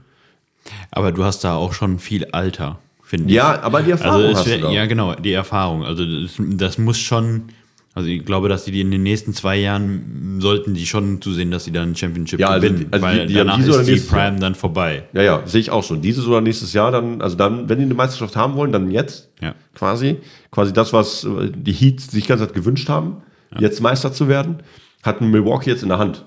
Aber du hast da auch schon viel Alter, finde ich. Ja, aber die Erfahrung Also hast du ja, genau, die Erfahrung. Also das, das muss schon, also ich glaube, dass die in den nächsten zwei Jahren sollten die schon zusehen, dass sie dann ein Championship Ja, also gewinnen, die- also weil die- die danach ist die Jahr? Prime dann vorbei. Ja, ja, sehe ich auch schon. Dieses oder nächstes Jahr dann, also dann, wenn die eine Meisterschaft haben wollen, dann jetzt Ja. quasi. Quasi das, was äh, die Heats sich Zeit gewünscht haben, jetzt Meister zu werden, hatten Milwaukee jetzt in der Hand.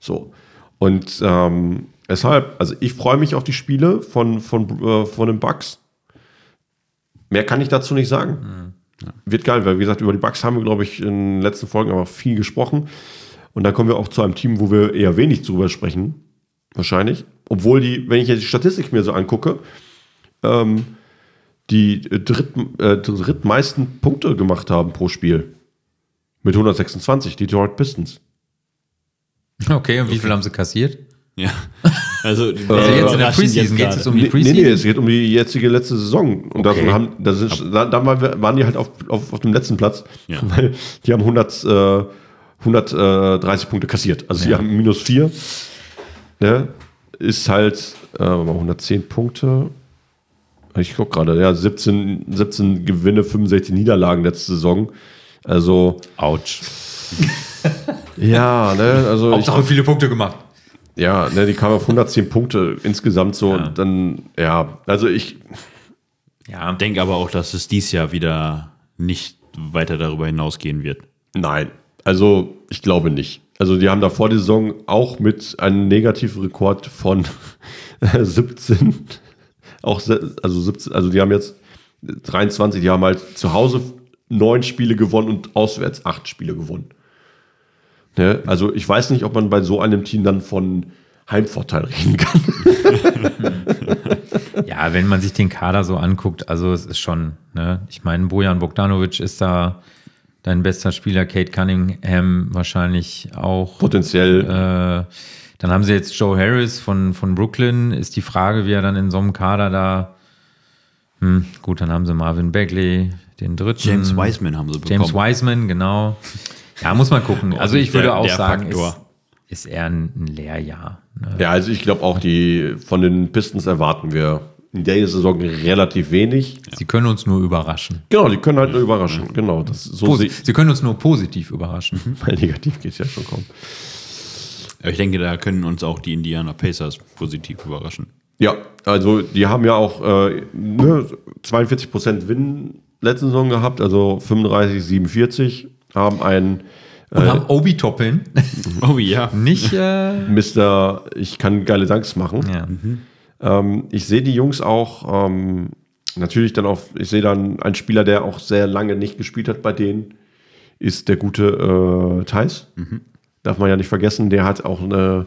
So. Und ähm, deshalb, also ich freue mich auf die Spiele von, von, äh, von den Bucks. Mehr kann ich dazu nicht sagen. Wird geil, weil wie gesagt, über die Bucks haben wir, glaube ich, in den letzten Folgen aber viel gesprochen. Und dann kommen wir auch zu einem Team, wo wir eher wenig drüber sprechen. Wahrscheinlich. Obwohl die, wenn ich jetzt die Statistik mir so angucke, ähm, die dritt, äh, drittmeisten Punkte gemacht haben pro Spiel. Mit 126, die Detroit Pistons. Okay, und wie viel haben sie kassiert? Ja. (laughs) Also, die Also jetzt in der Preseason geht es um die Nee, nee, Preseason. nee, es geht um die jetzige letzte Saison. Und Okay. da, haben, da, sind, da, da waren waren die halt auf, auf, auf dem letzten Platz, Ja. (laughs) weil die haben 100, äh, 130 Punkte kassiert. Also die Ja. haben minus 4. Ne? Ist halt äh, warte mal, 110 Punkte. Ich gucke gerade, ja, 17, 17 Gewinne, 65 Niederlagen letzte Saison. Also, Autsch. (laughs) ja, ne, also ich, Hauptsache viele Punkte gemacht. Ja, ne, die kamen auf 110 Punkte insgesamt so. Ja. Und dann, ja, also ich, Ja, denke aber auch, dass es dieses Jahr wieder nicht weiter darüber hinausgehen wird. Nein, also ich glaube nicht. Also die haben da vor der Saison auch mit einem negativen Rekord von (laughs) 17, auch also 17, also die haben jetzt 23, die haben halt zu Hause neun Spiele gewonnen und auswärts acht Spiele gewonnen. Ne? Also ich weiß nicht, ob man bei so einem Team dann von Heimvorteil reden kann. (laughs) Ja, wenn man sich den Kader so anguckt, also es ist schon, ne? ich meine, Bojan Bogdanovic ist da dein bester Spieler, Kate Cunningham wahrscheinlich auch. Potenziell. Äh, dann haben sie jetzt Joe Harris von, von Brooklyn. Ist die Frage, wie er dann in so einem Kader da. Hm, gut, dann haben sie Marvin Bagley, den dritten. James Wiseman haben sie bekommen. James Wiseman, genau. Ja, muss man gucken. Also ich Der- würde auch der sagen, ist, Faktor. ist eher ein, ein Lehrjahr. Ne? Ja, also ich glaube auch, die von den Pistons erwarten wir in der Saison relativ wenig. Sie können uns nur überraschen. Genau, die können halt nur überraschen. Genau, das so Posi Sie können uns nur positiv überraschen. weil negativ geht es ja schon kaum. Aber ich denke, da können uns auch die Indiana Pacers positiv überraschen. Ja, also die haben ja auch äh, ne, 42% Win letzte Saison gehabt, also 35, 47, haben einen Und haben Obi Toppin (laughs) Oh ja. nicht. Äh, Mr. Ich kann geile Danks machen. ja. Ähm, ich sehe die Jungs auch ähm, natürlich dann auch, ich sehe dann einen Spieler, der auch sehr lange nicht gespielt hat bei denen, ist der gute äh, Thais. Darf man ja nicht vergessen, der hat auch eine,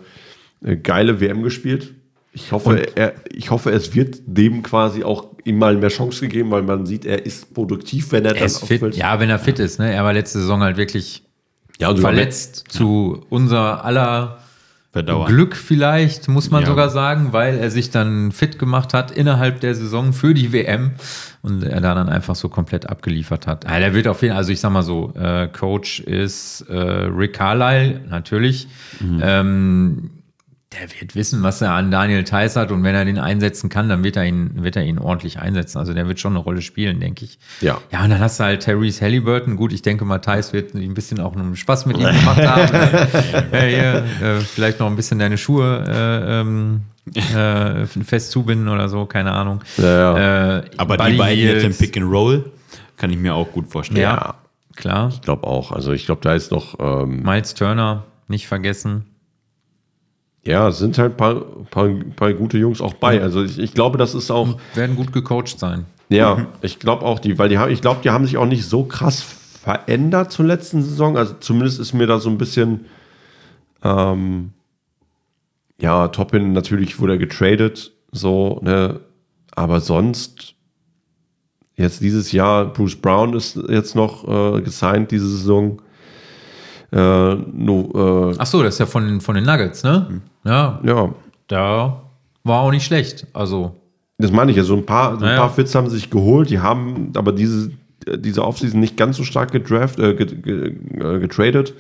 eine geile WM gespielt. Ich hoffe, er, ich hoffe, es wird dem quasi auch ihm mal mehr Chance gegeben, weil man sieht, er ist produktiv, wenn er Er dann ist fit. Ja, wenn er fit ist. Ne? Er war letzte Saison halt wirklich Ja, verletzt zu unser aller Verdauern. Glück vielleicht, muss man Ja. sogar sagen, weil er sich dann fit gemacht hat innerhalb der Saison für die WM und er da dann einfach so komplett abgeliefert hat. Ja, der wird auf jeden Fall, also ich sag mal so, äh, Coach ist äh, Rick Carlisle, natürlich. Ähm, der wird wissen, was er an Daniel Theiss hat und wenn er den einsetzen kann, dann wird er ihn, wird er ihn ordentlich einsetzen. Also der wird schon eine Rolle spielen, denke ich. Ja. Ja, und dann hast du halt Therese Halliburton. Gut, ich denke mal, Thais wird ein bisschen auch einen Spaß mit ihm gemacht (laughs) haben. ja, hier, äh, vielleicht noch ein bisschen deine Schuhe äh, ähm, (laughs) äh, fest zubinden oder so, keine Ahnung. Ja, ja. Äh, Aber Buddy die beiden jetzt im Pick and Roll kann ich mir auch gut vorstellen. Ja, klar. Ich glaube auch. Also ich glaube, da ist noch ähm, Miles Turner, nicht vergessen. Ja, sind halt ein paar, paar, paar gute Jungs auch bei. Also ich, ich glaube, das ist auch, Werden gut gecoacht sein. ja, (laughs) ich glaube auch die, weil die haben, ich glaube, die haben sich auch nicht so krass verändert zur letzten Saison. Also zumindest ist mir da so ein bisschen, ähm, ja, Toppin natürlich wurde er getradet, so, ne, aber sonst jetzt dieses Jahr, Bruce Brown ist jetzt noch äh, gesigned diese Saison. Äh, no, äh, Ach so, das ist ja von, von den Nuggets, ne? Ja, ja, da war auch nicht schlecht. Also, Das meine ich ja, so ein paar, so ein Ja, paar. Fits haben sie sich geholt, die haben aber diese, diese Offseason nicht ganz so stark gedraft, äh, äh, getradet.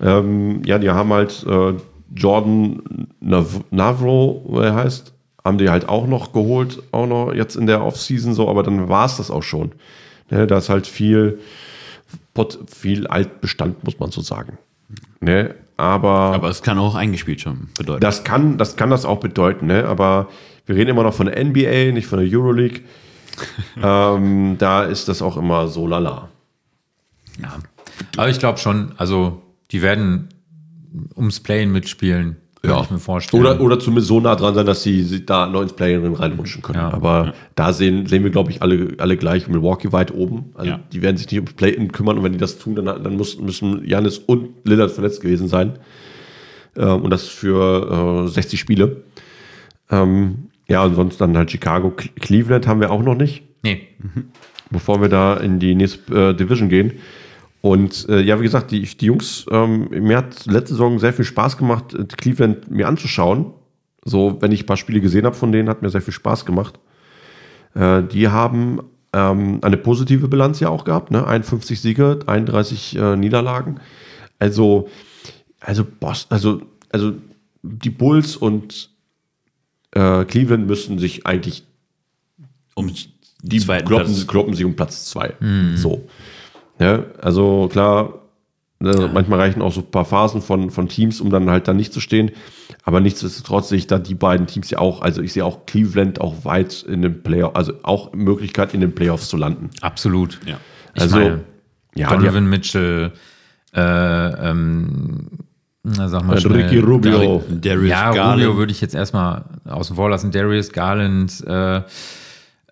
Ähm, ja, die haben halt äh, Jordan Nav Navro, wie er heißt, haben die halt auch noch geholt, auch noch jetzt in der Offseason so, aber dann war es das auch schon. Ne, da ist halt viel, viel Altbestand, muss man so sagen. Ne, aber Aber es kann auch eingespielt schon bedeuten. das kann, das kann das auch bedeuten, ne? aber wir reden immer noch von der NBA, nicht von der Euroleague. (laughs) ähm, da ist das auch immer so lala. ja. Aber ich glaube schon, also, die werden ums Playen mitspielen, kann ich mir vorstellen. Oder, oder zumindest so nah dran sein, dass sie, sie da noch ins Play-In reinrutschen können. Ja. Aber da sehen, sehen wir, glaube ich, alle, alle gleich. Milwaukee weit oben. Also Ja. die werden sich nicht ums Play-In kümmern und wenn die das tun, dann, dann muss, müssen Janis und Lillard verletzt gewesen sein. Ähm, und das für äh, 60 Spiele. Ähm, ja, und sonst dann halt Chicago. Cle- Cleveland haben wir auch noch nicht. nee, bevor wir da in die nächste äh, Division gehen. Und äh, ja, wie gesagt, die, die Jungs, ähm, mir hat letzte Saison sehr viel Spaß gemacht, äh, Cleveland mir anzuschauen. So, wenn ich ein paar Spiele gesehen habe von denen, hat mir sehr viel Spaß gemacht. Äh, die haben ähm, eine positive Bilanz ja auch gehabt, ne? 51 Siege, 31 äh, Niederlagen. Also, also, Boss, also, also die Bulls und äh, Cleveland müssen sich eigentlich um die kloppen, kloppen sich um Platz zwei. So. Ja, also klar, ne, manchmal reichen auch so ein paar Phasen von, von Teams, um dann halt da nicht zu stehen. Aber nichtsdestotrotz sehe ich da die beiden Teams ja auch, also ich sehe auch Cleveland auch weit in den Playoffs, also auch Möglichkeit in den Playoffs zu landen. absolut. Ja. Ich Also, meine, ja, Donovan Mitchell, äh, ähm, na, sag mal schnell. Ricky Rubio. Darius ja, Garland. Rubio würde ich jetzt erstmal außen vor lassen. Darius Garland, äh,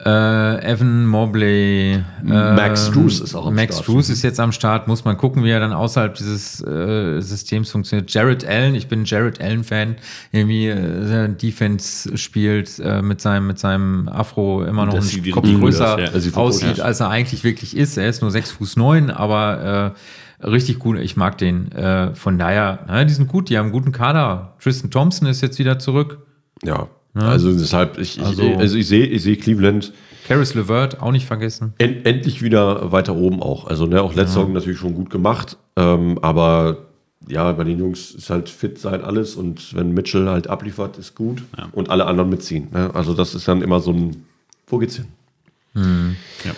Äh, Evan Mobley. Max ähm, Strus ist auch am Max Start. Strus ist jetzt am Start. Muss man gucken, wie er dann außerhalb dieses äh, Systems funktioniert. Jared Allen, ich bin Jared Allen-Fan, irgendwie äh, Defense spielt äh, mit, seinem, mit seinem Afro immer noch Das einen Kopf ein Bruder größer aus, ja. Aussieht, als er eigentlich wirklich ist. Er ist nur sechs Fuß neun, aber äh, richtig gut. Ich mag den. Äh, von daher, na, die sind gut, die haben einen guten Kader. Tristan Thompson ist jetzt wieder zurück. Ja. Also deshalb, ich, Also- ich, also ich sehe ich sehe Cleveland Caris LeVert, auch nicht vergessen. en, endlich wieder weiter oben auch. Also ne, auch letzte Saison natürlich schon gut gemacht, ähm, aber ja, bei den Jungs ist halt fit sein alles und wenn Mitchell halt abliefert, ist gut und alle anderen mitziehen. Ne? Also das ist dann immer so ein, wo geht's hin?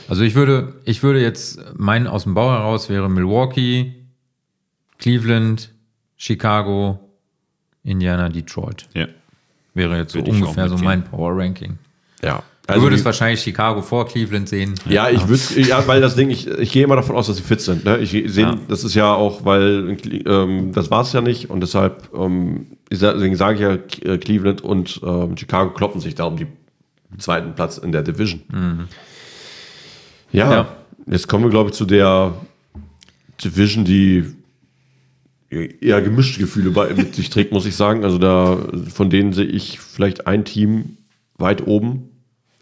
Also ich würde, ich würde jetzt meinen aus dem Bau heraus wäre Milwaukee, Cleveland, Chicago, Indiana, Detroit. Ja. Wäre jetzt so ungefähr so mein Power Ranking. Ja. Du Also würdest die- wahrscheinlich Chicago vor Cleveland sehen. Ja, ich würde, ja, weil das Ding, ich, ich gehe immer davon aus, dass sie fit sind. Ne? Ich sehe, Ja. das ist ja auch, weil ähm, das war es ja nicht und deshalb, ähm, deswegen sage ich ja, äh, Cleveland und ähm, Chicago kloppen sich da um die zweiten Platz in der Division. Ja, Ja. jetzt kommen wir, glaube ich, zu der Division, die eher gemischte Gefühle bei, mit sich trägt, muss ich sagen. Also da, von denen sehe ich vielleicht ein Team weit oben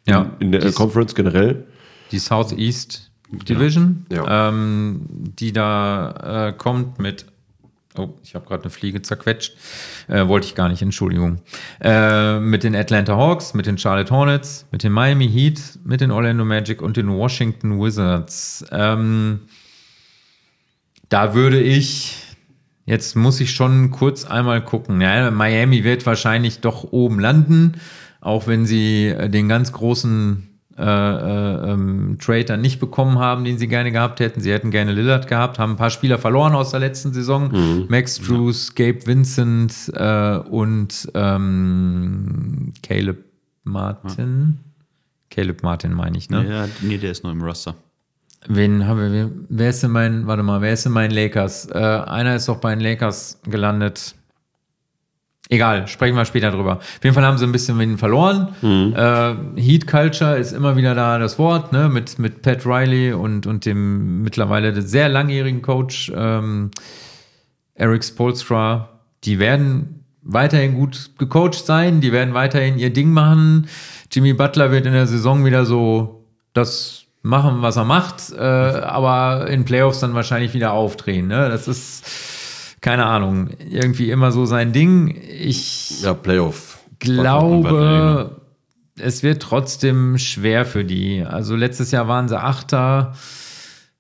Ja, in der die- Conference generell. Die Southeast Division, Ja. Ähm, die da äh, kommt mit. Oh, ich habe gerade eine Fliege zerquetscht. Äh, wollte ich gar nicht, Entschuldigung. Äh, mit den Atlanta Hawks, mit den Charlotte Hornets, mit den Miami Heat, mit den Orlando Magic und den Washington Wizards. Ähm, da würde ich. Jetzt muss ich schon kurz einmal gucken. Ja, Miami wird wahrscheinlich doch oben landen, auch wenn sie äh, den ganz großen äh, äh, ähm, Trade dann nicht bekommen haben, den sie gerne gehabt hätten. Sie hätten gerne Lillard gehabt, haben ein paar Spieler verloren aus der letzten Saison. Max Drews, Gabe Vincent äh, und ähm, Caleb Martin. Caleb Martin meine ich, ne? ja. Nee, der ist noch im Roster. Wen haben wir? Wer ist in meinen, warte mal, wer ist in meinen Lakers? Äh, einer ist doch bei den Lakers gelandet. Egal, sprechen wir später drüber. Auf jeden Fall haben sie ein bisschen wen verloren. Äh, Heat Culture ist immer wieder da das Wort, ne? Mit, mit Pat Riley und, und dem mittlerweile sehr langjährigen Coach ähm, Eric Spolstra. Die werden weiterhin gut gecoacht sein, die werden weiterhin ihr Ding machen. Jimmy Butler wird in der Saison wieder so das machen, was er macht, äh, aber in Playoffs dann wahrscheinlich wieder aufdrehen. Ne? Das ist, keine Ahnung, irgendwie immer so sein Ding. Ich Ja, Playoff. glaube, es wird trotzdem schwer für die. Also letztes Jahr waren sie Achter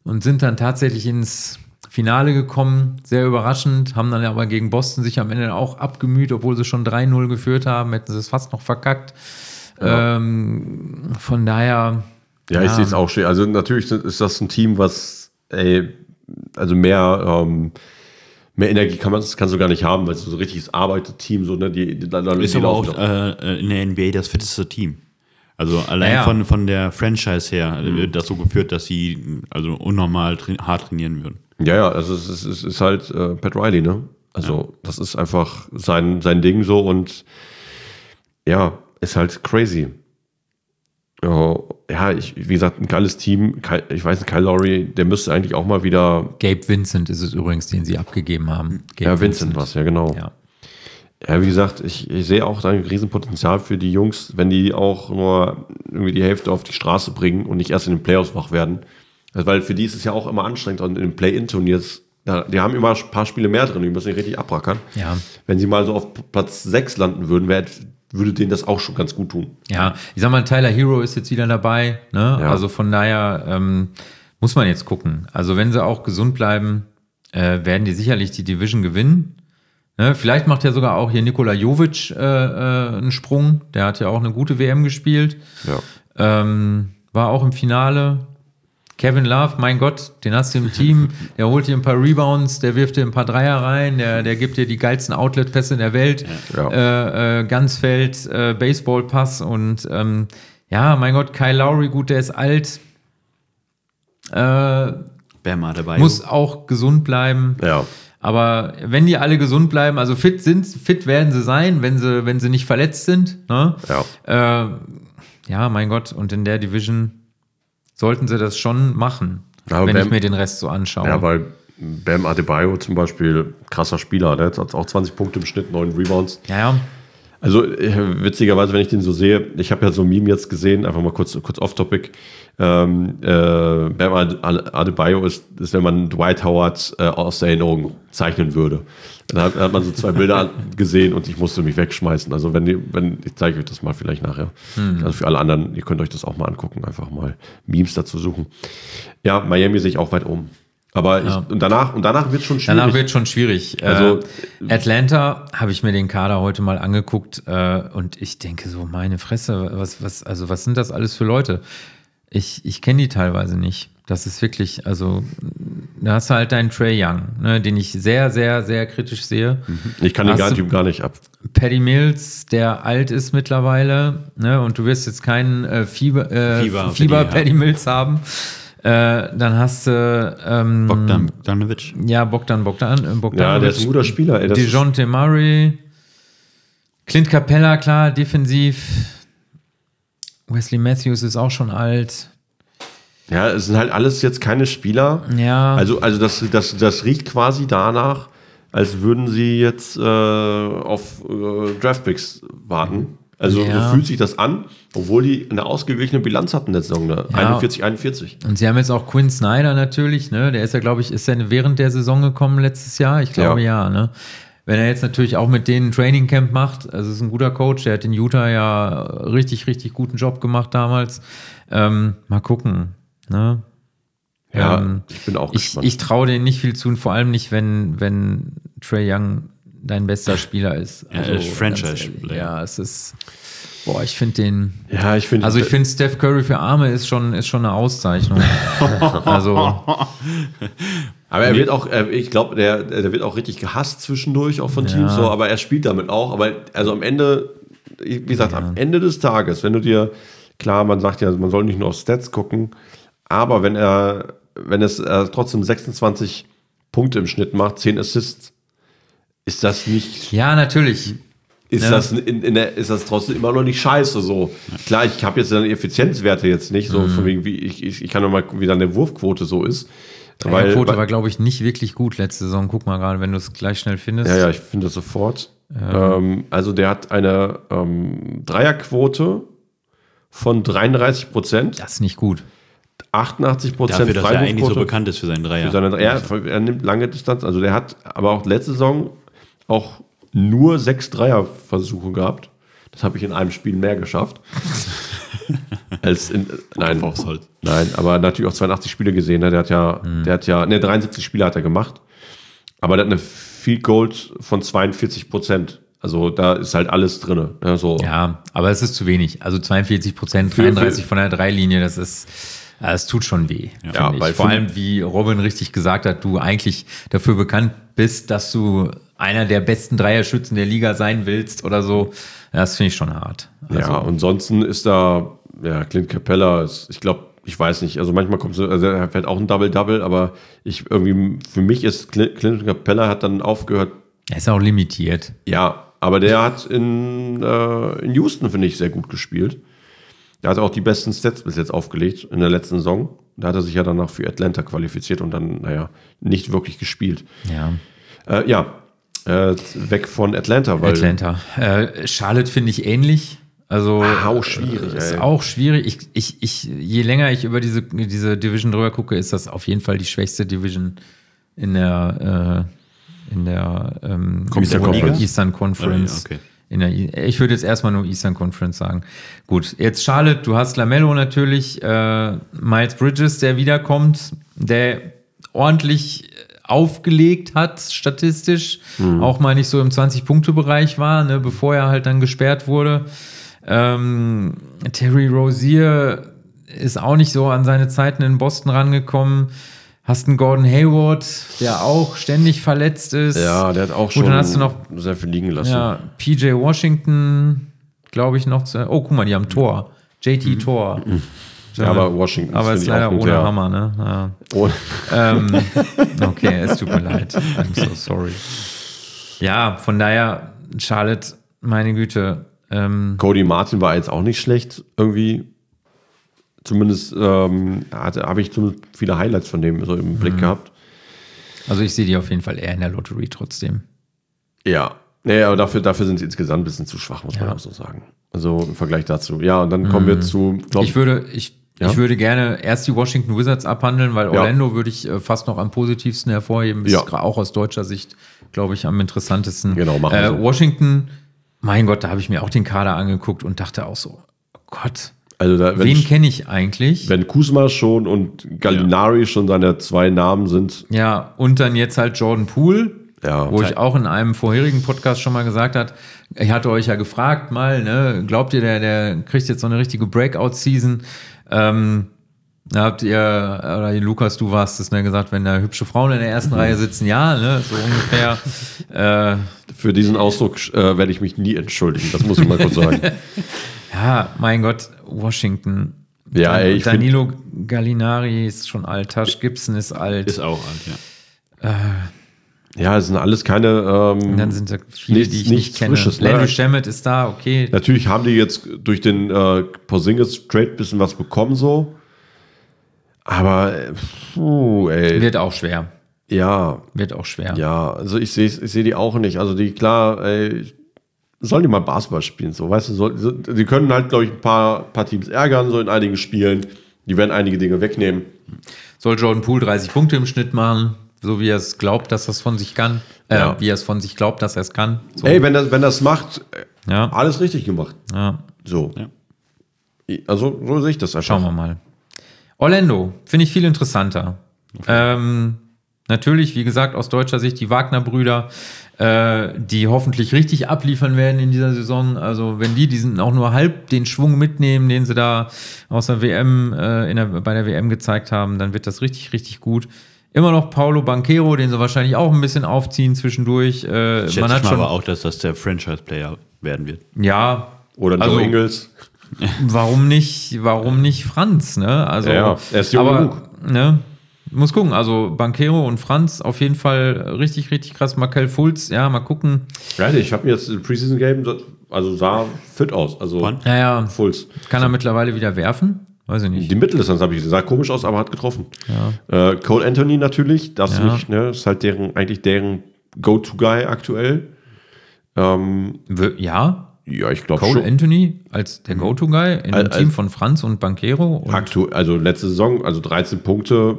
und sind dann tatsächlich ins Finale gekommen. Sehr überraschend, haben dann aber gegen Boston sich am Ende auch abgemüht, obwohl sie schon 3-0 geführt haben, hätten sie es fast noch verkackt. Ähm, von daher. Ja, ich sehe es auch schwer. Also natürlich ist das ein Team, was, ey, also mehr, ähm, mehr Energie kann man kannst du gar nicht haben, weil es so ein richtiges Arbeiterteam, so, ne, die, die, die, die Ist aber auch äh, in der NBA das fitteste Team. Also allein Ja, ja. Von, von der Franchise her äh, wird das so geführt, dass sie also unnormal tra hart trainieren würden. Ja, ja, also es ist, es ist halt äh, Pat Riley, ne? Also das ist einfach sein, sein Ding so und ja, ist halt crazy. Ja, ja, ich, wie gesagt, ein geiles Team. Ich weiß nicht, Kyle Lowry, der müsste eigentlich auch mal wieder. Gabe Vincent ist es übrigens, den sie abgegeben haben. Gabe Ja, Vincent was, ja, genau. Ja. Ja, wie gesagt, ich, ich sehe auch da ein Riesenpotenzial für die Jungs, wenn die auch nur irgendwie die Hälfte auf die Straße bringen und nicht erst in den Playoffs wach werden. Also, weil für die ist es ja auch immer anstrengend und in den Play-In-Turniers, die haben immer ein paar Spiele mehr drin, die müssen nicht richtig abrackern. Ja. Wenn sie mal so auf Platz 6 landen würden, wär, würde denen das auch schon ganz gut tun. Ja, ich sag mal, Tyler Hero ist jetzt wieder dabei. Ne? Ja. Also von daher ähm, muss man jetzt gucken. Also wenn sie auch gesund bleiben, äh, werden die sicherlich die Division gewinnen. Ne? Vielleicht macht ja sogar auch hier Nikola Jovic äh, äh, einen Sprung. Der hat ja auch eine gute WM gespielt. Ja. Ähm, war auch im Finale. Kevin Love, mein Gott, den hast du im Team. (laughs) Der holt dir ein paar Rebounds, der wirft dir ein paar Dreier rein, der, der gibt dir die geilsten Outlet-Pässe in der Welt. Ja. Äh, äh, Ganzfeld, äh, Baseballpass und ähm, ja, mein Gott, Kyle Lowry, gut, der ist alt. Äh, Bama dabei. muss auch gesund bleiben. Ja. Aber wenn die alle gesund bleiben, also fit sind, fit werden sie sein, wenn sie, wenn sie nicht verletzt sind. Ne? Ja. Äh, ja, mein Gott, und in der Division sollten sie das schon machen, Aber wenn Bam- ich mir den Rest so anschaue. Ja, weil Bam Adebayo zum Beispiel, krasser Spieler, der hat auch 20 Punkte im Schnitt, 9 Rebounds. ja, ja. Also äh, witzigerweise, wenn ich den so sehe, ich habe ja so ein Meme jetzt gesehen, einfach mal kurz, kurz off-topic. Ähm, äh, Bam Ade- Adebayo ist, ist, wenn man Dwight Howard äh, aus der Erinnerung zeichnen würde. Dann hat, hat man so zwei Bilder (laughs) gesehen und ich musste mich wegschmeißen. Also wenn, die, wenn ich zeige euch das mal vielleicht nachher. Also für alle anderen, ihr könnt euch das auch mal angucken, einfach mal Memes dazu suchen. Ja, Miami sehe ich auch weit oben. Aber ich, und danach, und danach wird schon schwierig. Danach wird schon schwierig. Also- äh, Atlanta habe ich mir den Kader heute mal angeguckt äh, und ich denke so, meine Fresse, was, was, also was sind das alles für Leute? Ich, ich kenne die teilweise nicht. Das ist wirklich, also da hast du halt deinen Trey Young, ne, den ich sehr, sehr, sehr kritisch sehe. ich kann den gar, Typ gar nicht ab. Paddy Mills, der alt ist mittlerweile, ne, und du wirst jetzt keinen äh, Fieber, äh, Fieber, Fieber, Paddy, Mills haben. Äh, dann hast du ähm, Bogdan Bogdanovic. ja, Bogdan Bogdan, äh, Bogdanovic, Ja, der ist ein guter Spieler. Ey, das ist- DeJounte Murray, Clint Capella, klar, defensiv. Wesley Matthews ist auch schon alt. Ja, es sind halt alles jetzt keine Spieler. Ja. Also, also das, das, das riecht quasi danach, als würden sie jetzt äh, auf äh, Draftpicks warten. Also Ja. so fühlt sich das an, obwohl die eine ausgeglichene Bilanz hatten letzte Saison, ne? Ja. 41, 41. Und sie haben jetzt auch Quinn Snyder natürlich, ne? Der ist ja, glaube ich, ist er während der Saison gekommen letztes Jahr? Ich glaube ja, ne? Wenn er jetzt natürlich auch mit denen ein Training Camp macht, also ist ein guter Coach, der hat in Utah ja richtig, richtig guten Job gemacht damals. Ähm, mal gucken, ne? Ja, Ähm, ich bin auch Ich, gespannt. ich traue denen nicht viel zu und vor allem nicht, wenn, wenn Trey Young dein bester Spieler ist. Ja, er ist Franchise-Player. ehrlich. Ja, es ist, boah, ich finde den, ja, ich finde. also ich finde Steph Curry für Arme ist schon, ist schon eine Auszeichnung. (laughs) also, aber er wird auch, ich glaube, der, der wird auch richtig gehasst zwischendurch, auch von Ja. Teams, so, aber er spielt damit auch. Aber also am Ende, wie gesagt, am Ende des Tages, wenn du dir, klar, man sagt ja, man soll nicht nur auf Stats gucken, aber wenn er, wenn es äh, trotzdem 26 Punkte im Schnitt macht, 10 Assists, ist das nicht, ja, natürlich. Ist, Ja. das, in, in der, ist das trotzdem immer noch nicht scheiße so. Klar, ich habe jetzt seine Effizienzwerte jetzt nicht, Mhm. so von wegen, wie ich, ich, ich kann noch mal, wie dann der Wurfquote so ist. Die Quote war, glaube ich, nicht wirklich gut letzte Saison. Guck mal gerade, wenn du es gleich schnell findest. Ja, ja, ich finde das sofort. Ähm, also der hat eine ähm, Dreierquote von 33 Prozent, Das ist nicht gut. 88 Prozent Dafür, dass er eigentlich so bekannt ist für seinen Dreier. Für seine, er, er nimmt lange Distanz. Also der hat aber auch letzte Saison auch nur sechs Dreierversuche gehabt. Das habe ich in einem Spiel mehr geschafft. (laughs) als in, nein, Holz. nein, aber natürlich auch 82 Spiele gesehen. Ne? Der hat ja, Hm. der hat ja, ne, 73 Spiele hat er gemacht. Aber der hat eine Field Goal von 42 Prozent. Also da ist halt alles drin. Ne? So. Ja, aber es ist zu wenig. Also 42 Prozent, Für- 33 von der Dreilinie, das ist, ja, es tut schon weh. Ja, ich. weil Vor allem, wie Robin richtig gesagt hat, du eigentlich dafür bekannt bist, dass du einer der besten Dreierschützen der Liga sein willst oder so. Das finde ich schon hart. Also, Ja, und ansonsten ist da, ja, Clint Capella, ist, ich glaube, ich weiß nicht, also manchmal kommt so, also er fährt auch ein Double-Double, aber ich irgendwie, für mich ist Clint, Clint Capella hat dann aufgehört, er ist auch limitiert. ja, aber der hat in, äh, in Houston, finde ich, sehr gut gespielt. Der hat auch die besten Stats bis jetzt aufgelegt in der letzten Saison. Da hat er sich ja danach für Atlanta qualifiziert und dann, naja, nicht wirklich gespielt. Ja. Äh, ja, äh, weg von Atlanta, weil Atlanta. Äh, Charlotte finde ich ähnlich. Also auch schwierig, äh, ist ey. auch schwierig. Ich, ich, ich, je länger ich über diese, diese Division drüber gucke, ist das auf jeden Fall die schwächste Division in der äh, in der ähm, Eastern Conference. Eastern Conference. Oh, ja, okay. In der, I- ich würde jetzt erstmal nur Eastern Conference sagen. Gut, jetzt Charlotte, du hast Lamello natürlich, äh, Miles Bridges, der wiederkommt, der ordentlich aufgelegt hat, statistisch, auch mal nicht so im 20-Punkte-Bereich war, ne, bevor er halt dann gesperrt wurde. Ähm, Terry Rozier ist auch nicht so an seine Zeiten in Boston rangekommen. Hast einen Gordon Hayward, der auch ständig verletzt ist. ja, der hat auch Gut, schon dann hast du noch sehr viel liegen lassen. ja, PJ Washington, glaube ich, noch. Zu, oh, guck mal, die haben Tor. JT Tor. Ja, aber Washington Aber ist leider ein ohne sehr- Hammer, ne? Ja. Oh, Ähm, (laughs) okay, es tut mir leid. I'm so sorry. Ja, von daher, Charlotte, meine Güte, Ähm, Cody Martin war jetzt auch nicht schlecht, irgendwie. Zumindest ähm, habe ich zumindest viele Highlights von dem so im Mhm. Blick gehabt. also ich sehe die auf jeden Fall eher in der Lottery trotzdem. Ja. Nee, aber dafür, dafür sind sie insgesamt ein bisschen zu schwach, muss man Ja. Mhm. auch so sagen. Also im Vergleich dazu. Ja, und dann kommen wir zu, glaub, Ich würde, ich, Ja? ich würde gerne erst die Washington Wizards abhandeln, weil Ja. Orlando würde ich äh, fast noch am positivsten hervorheben. Ist Ja. auch aus deutscher Sicht, glaube ich, am interessantesten. Genau, machen äh, so. Washington, mein Gott, da habe ich mir auch den Kader angeguckt und dachte auch so, oh Gott, also da, wen kenne ich eigentlich? wenn Kuzma schon und Gallinari schon seine zwei Namen sind, Ja, und dann jetzt halt Jordan Poole, Ja. wo ich auch in einem vorherigen Podcast schon mal gesagt hat, ich hatte euch ja gefragt mal, ne, glaubt ihr, der, der kriegt jetzt so eine richtige Breakout-Season? Ähm, da habt ihr, oder Lukas, du warst es, ne, gesagt, wenn da hübsche Frauen in der ersten Reihe sitzen, ja, ne, so ungefähr. (laughs) äh, für diesen Ausdruck äh, werde ich mich nie entschuldigen. Das muss ich mal kurz sagen. (laughs) ja, mein Gott, Washington. Ja, ey, ich Danilo Gallinari ist schon alt, Tash Gibson ist alt. Ist auch alt, ja. Ja, es sind alles keine. Ähm, Dann sind da viele, Nichts- die ich nicht kenne. Frisches, ne? Landry Shamet ist da, okay. Natürlich haben die jetzt durch den äh, Porzingis Trade ein bisschen was bekommen, so. Aber, puh, ey. Wird auch schwer. Ja, Wird auch schwer. ja, also ich sehe ich seh die auch nicht. Also die, klar, ey, sollen die mal Basketball spielen, so, weißt du, so, die können halt, glaube ich, ein paar, paar Teams ärgern, so in einigen Spielen. Die werden einige Dinge wegnehmen. Soll Jordan Poole 30 Punkte im Schnitt machen, so wie er es glaubt, dass er es von sich kann. Äh, Ja. Wie er es von sich glaubt, dass er es kann. So. Ey, wenn das, wenn das macht, äh, Ja. alles richtig gemacht. ja, So. Ja. Also, so sehe ich das einfach. schauen wir mal. Orlando finde ich viel interessanter. Ähm, natürlich, wie gesagt, aus deutscher Sicht die Wagner-Brüder, äh, die hoffentlich richtig abliefern werden in dieser Saison. Also wenn die diesen auch nur halb den Schwung mitnehmen, den sie da aus der WM, äh, in der, bei der WM gezeigt haben, dann wird das richtig, richtig gut. Immer noch Paulo Banquero, den sie wahrscheinlich auch ein bisschen aufziehen zwischendurch. Äh, Schätze man ich hat mal schon, aber auch, dass das der Franchise-Player werden wird. ja, Oder Joe Also- Ingles. warum nicht, warum nicht Franz, ne? Also, Ja, ja, er ist jung aber, genug. ne? Muss gucken, also Banquero und Franz auf jeden Fall richtig, richtig krass. Markel Fulz, ja, mal gucken. Ja, ich habe mir jetzt im Preseason Game, also sah fit aus. Also Wann? Ja, ja, Fulls. kann er mittlerweile wieder werfen? Weiß ich nicht. Die Mitteldistanz habe ich gesehen. Sah komisch aus, aber hat getroffen. Äh, Cole Anthony natürlich, das Ja. nicht, ne? Ist halt deren, eigentlich deren Go-To-Guy aktuell. Ähm, Ja, ja, ich glaube Cole schon. Anthony als der Go-To-Guy in Al- dem Team als- von Franz und Banquero. Und Aktu also letzte Saison, also 13 Punkte.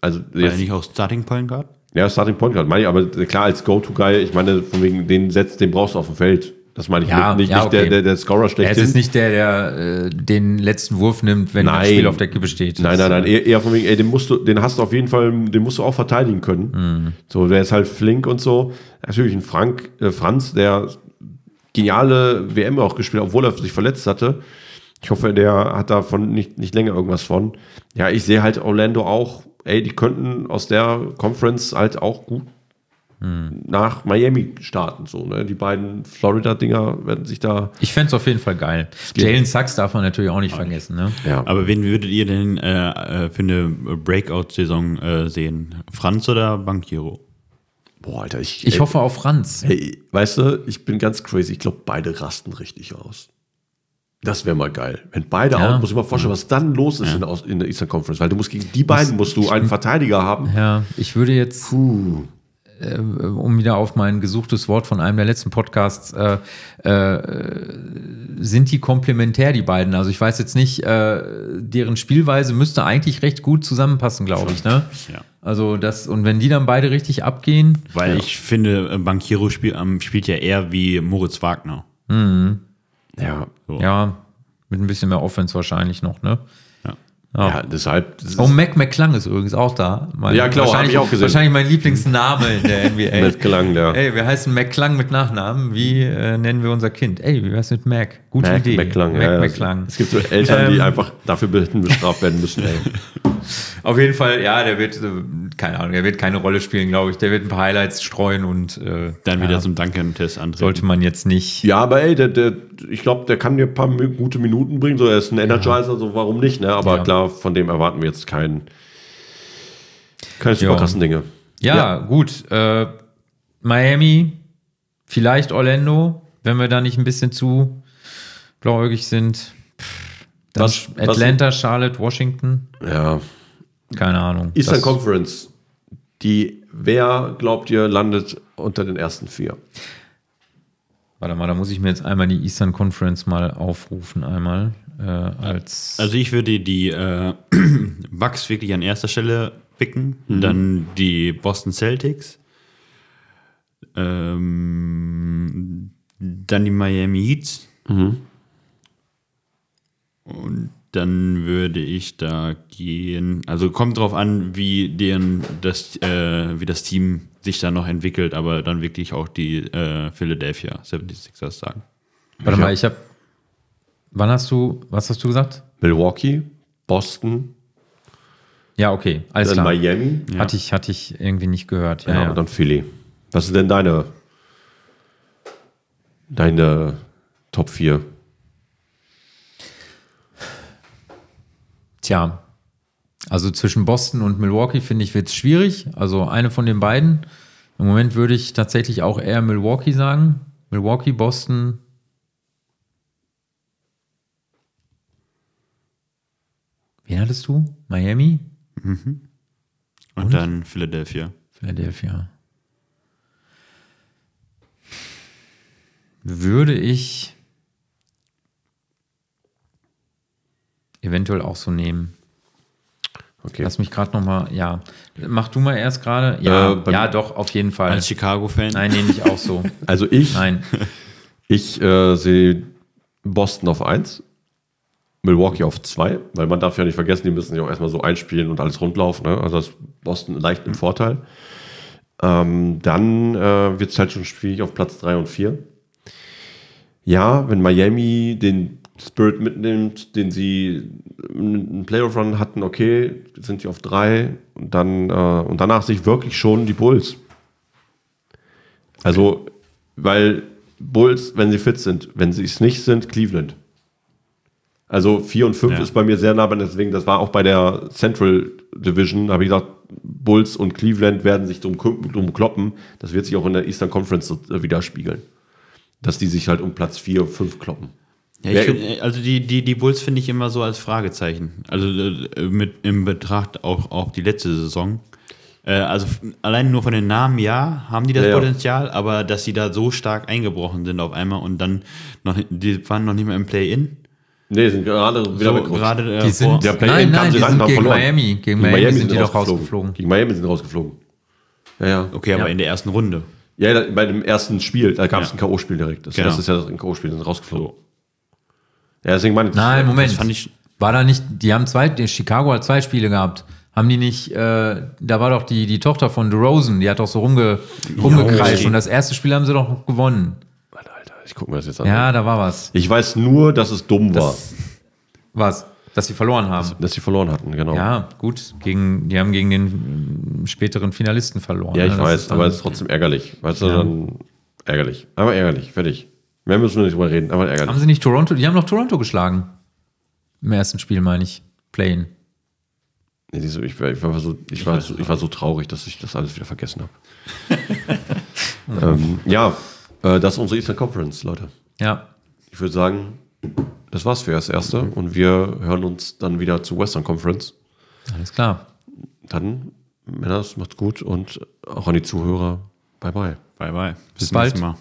Also War er jetzt, nicht auch Starting Point Guard? ja, Starting Point Guard, meine ich, aber klar, als Go-To-Guy, ich meine, von wegen den setzt, den brauchst du auf dem Feld. Das meine ich Ja, mit, nicht, ja, nicht der, okay. der, der Scorer er ist schlechthin. jetzt nicht der, der äh, den letzten Wurf nimmt, wenn Nein. das Spiel auf der Kippe steht. Nein, nein, nein, eher, eher von wegen, ey, den musst du, den hast du auf jeden Fall, den musst du auch verteidigen können. Mhm. So, der ist halt flink und so. Natürlich ein Frank, äh, Franz, der geniale WM auch gespielt, obwohl er sich verletzt hatte. Ich hoffe, der hat davon nicht, nicht länger irgendwas von. Ja, ich sehe halt Orlando auch, ey, die könnten aus der Conference halt auch gut Nach Miami starten. So, ne? Die beiden Florida-Dinger werden sich da. Ich fände es auf jeden Fall geil. Jalen Sachs darf man natürlich auch nicht vergessen. Ne? Ja. Aber wen würdet ihr denn äh, äh, für eine Breakout-Saison äh, sehen? Franz oder Bankiero? Boah, Alter, ich. Ich ey, hoffe auf Franz. Hey, weißt du, ich bin ganz crazy. Ich glaube, beide rasten richtig aus. Das wäre mal geil. Wenn beide Ja. auch, muss ich mal vorstellen, was dann los ist in, der, Aus- in der Eastern Conference. Weil du musst gegen die beiden musst du einen Verteidiger haben. Ja, ich würde jetzt, äh, um wieder auf mein gesuchtes Wort von einem der letzten Podcasts, äh, äh, sind die komplementär, die beiden. Also ich weiß jetzt nicht, äh, deren Spielweise müsste eigentlich recht gut zusammenpassen, glaube ich. Ne? Ja. Also das, und wenn die dann beide richtig abgehen, Weil ich finde, äh, Bankiero spiel, ähm, spielt ja eher wie Moritz Wagner. Ja. So. ja, mit ein bisschen mehr Offense wahrscheinlich noch, ne? Ja. Ja, deshalb. Oh, Mac McClung ist übrigens auch da. Mein, Ja, klar, hab wahrscheinlich- ich auch gesehen. Wahrscheinlich mein Lieblingsname in der NBA. Gelang, (laughs) ja. Ey, wir heißen McClung mit Nachnamen. Wie äh, nennen wir unser Kind? Ey, wie wär's mit Mac? Gute Mac Idee. McClung, Mac ja, ja. McClung. Es gibt so Eltern, die Ähm. einfach dafür bestraft werden müssen. Ey. (laughs) Auf jeden Fall, ja, der wird, äh, keine Ahnung, der wird keine Rolle spielen, glaube ich. Der wird ein paar Highlights streuen und äh, Dann wieder ja, zum Duncan-Test antreten. sollte man jetzt nicht. Ja, aber ey, der, der, ich glaube, der kann dir ein paar gute Minuten bringen. So, er ist ein Energizer, so warum nicht? Ne? Aber Ja. Von dem erwarten wir jetzt keinen, keine super Ja. krassen Dinge. Ja, gut. Äh, Miami, vielleicht Orlando, wenn wir da nicht ein bisschen zu blauäugig sind. Dann Was- was- Atlanta, Charlotte, Washington. Ja. Keine Ahnung. Eastern Das- Conference. Die, wer glaubt ihr, landet unter den ersten vier? Warte mal, da muss ich mir jetzt einmal die Eastern Conference mal aufrufen, einmal äh, als. Also ich würde die äh, (clears throat) Bucks wirklich an erster Stelle picken, dann die Boston Celtics, ähm, dann die Miami Heats und dann würde ich da gehen. Also kommt drauf an, wie deren das äh, wie das Team sich da noch entwickelt, aber dann wirklich auch die äh, Philadelphia 76ers sagen. warte mal, ich habe. Wann hast du, was hast du gesagt? Milwaukee, Boston, Ja, okay, alles dann klar. Miami Hatte, ich, hatte ich irgendwie nicht gehört. Ja, ja, ja. und dann Philly. Was ist denn deine, deine Top 4? Tja, also zwischen Boston und Milwaukee finde ich wird es schwierig. Also eine von den beiden. Im Moment würde ich tatsächlich auch eher Milwaukee sagen. Milwaukee, Boston. Wen hattest du? Miami? Und, dann Philadelphia. Philadelphia. Würde ich eventuell auch so nehmen. Okay. Lass mich gerade noch mal, ja. Mach du mal erst gerade. Ja, Äh, ja, doch, auf jeden Fall. Als Chicago-Fan. Nein, nehme ich auch so. (laughs) Also ich, Nein. ich äh, sehe Boston auf 1, Milwaukee auf 2, weil man darf ja nicht vergessen, die müssen sich auch erstmal so einspielen und alles rundlaufen. Ne? Also ist Boston leicht im Vorteil. Ähm, dann äh, wird es halt schon schwierig auf Platz 3 und 4. Ja, wenn Miami den Spirit mitnimmt, den sie einen Playoff-Run hatten, okay, sind die auf 3 und, dann, äh, und danach sich wirklich schon die Bulls. Also, weil Bulls, wenn sie fit sind, wenn sie es nicht sind, Cleveland. Also 4 und 5 Ja. ist bei mir sehr nah, deswegen, das war auch bei der Central Division, habe ich gesagt, Bulls und Cleveland werden sich drum, drum kloppen. Das wird sich auch in der Eastern Conference äh, widerspiegeln. Dass die sich halt um Platz 4 und 5 kloppen. Ja, find, also die, die, die Bulls finde ich immer so als Fragezeichen. Also äh, mit im Betracht auch auf die letzte Saison. Äh, also allein nur von den Namen, ja, haben die das Ja, ja. Potenzial, aber dass sie da so stark eingebrochen sind auf einmal und dann noch, die waren noch nicht mehr im Play-In. Nee, sind gerade wieder So, gerade äh, Die sind, Der Play-In nein, nein, die sind haben gegen verloren. Miami. Gegen Miami, sind die doch rausgeflogen. Gegen Miami sind rausgeflogen. Ja, ja. Okay, aber Ja. in der ersten Runde. Ja, da- bei dem ersten Spiel, da gab es Ja. ein K.O.-Spiel direkt. Das, Genau. das ist ja das K.O.-Spiel, sind rausgeflogen. Ja, deswegen meine ich. Nein, Moment. Das fand ich- war da nicht, die haben zwei, die Chicago hat zwei Spiele gehabt. Haben die nicht, äh, da war doch die, die Tochter von DeRozan, die hat doch so rumge, rumgekreischt okay. und das erste Spiel haben sie doch gewonnen. Ich gucke mir das jetzt an. Ja, da war was. Ich weiß nur, dass es dumm war, Was? Dass sie verloren haben. dass sie verloren hatten, genau. Ja, gut. Gegen, die haben gegen den ähm, späteren Finalisten verloren. Ja, ich ne? Das weiß, aber es ist trotzdem ärgerlich. Weißt du, dann ärgerlich. Aber ärgerlich, fertig. Mehr müssen wir nicht drüber reden, aber Haben ärgerlich. sie nicht Toronto? Die haben noch Toronto geschlagen. Im ersten Spiel, meine ich. Playin. Nee, so, ich, war, ich, war so, ich, war so, ich war so traurig, dass ich das alles wieder vergessen habe. (laughs) ähm, ja, äh, das ist unsere Eastern Conference, Leute. Ja. Ich würde sagen, das war's für das Erste und wir hören uns dann wieder zur Western Conference. Alles klar. Dann, Männer, macht's gut und auch an die Zuhörer, bye bye. Bye bye. Bis zum bald. nächsten Mal.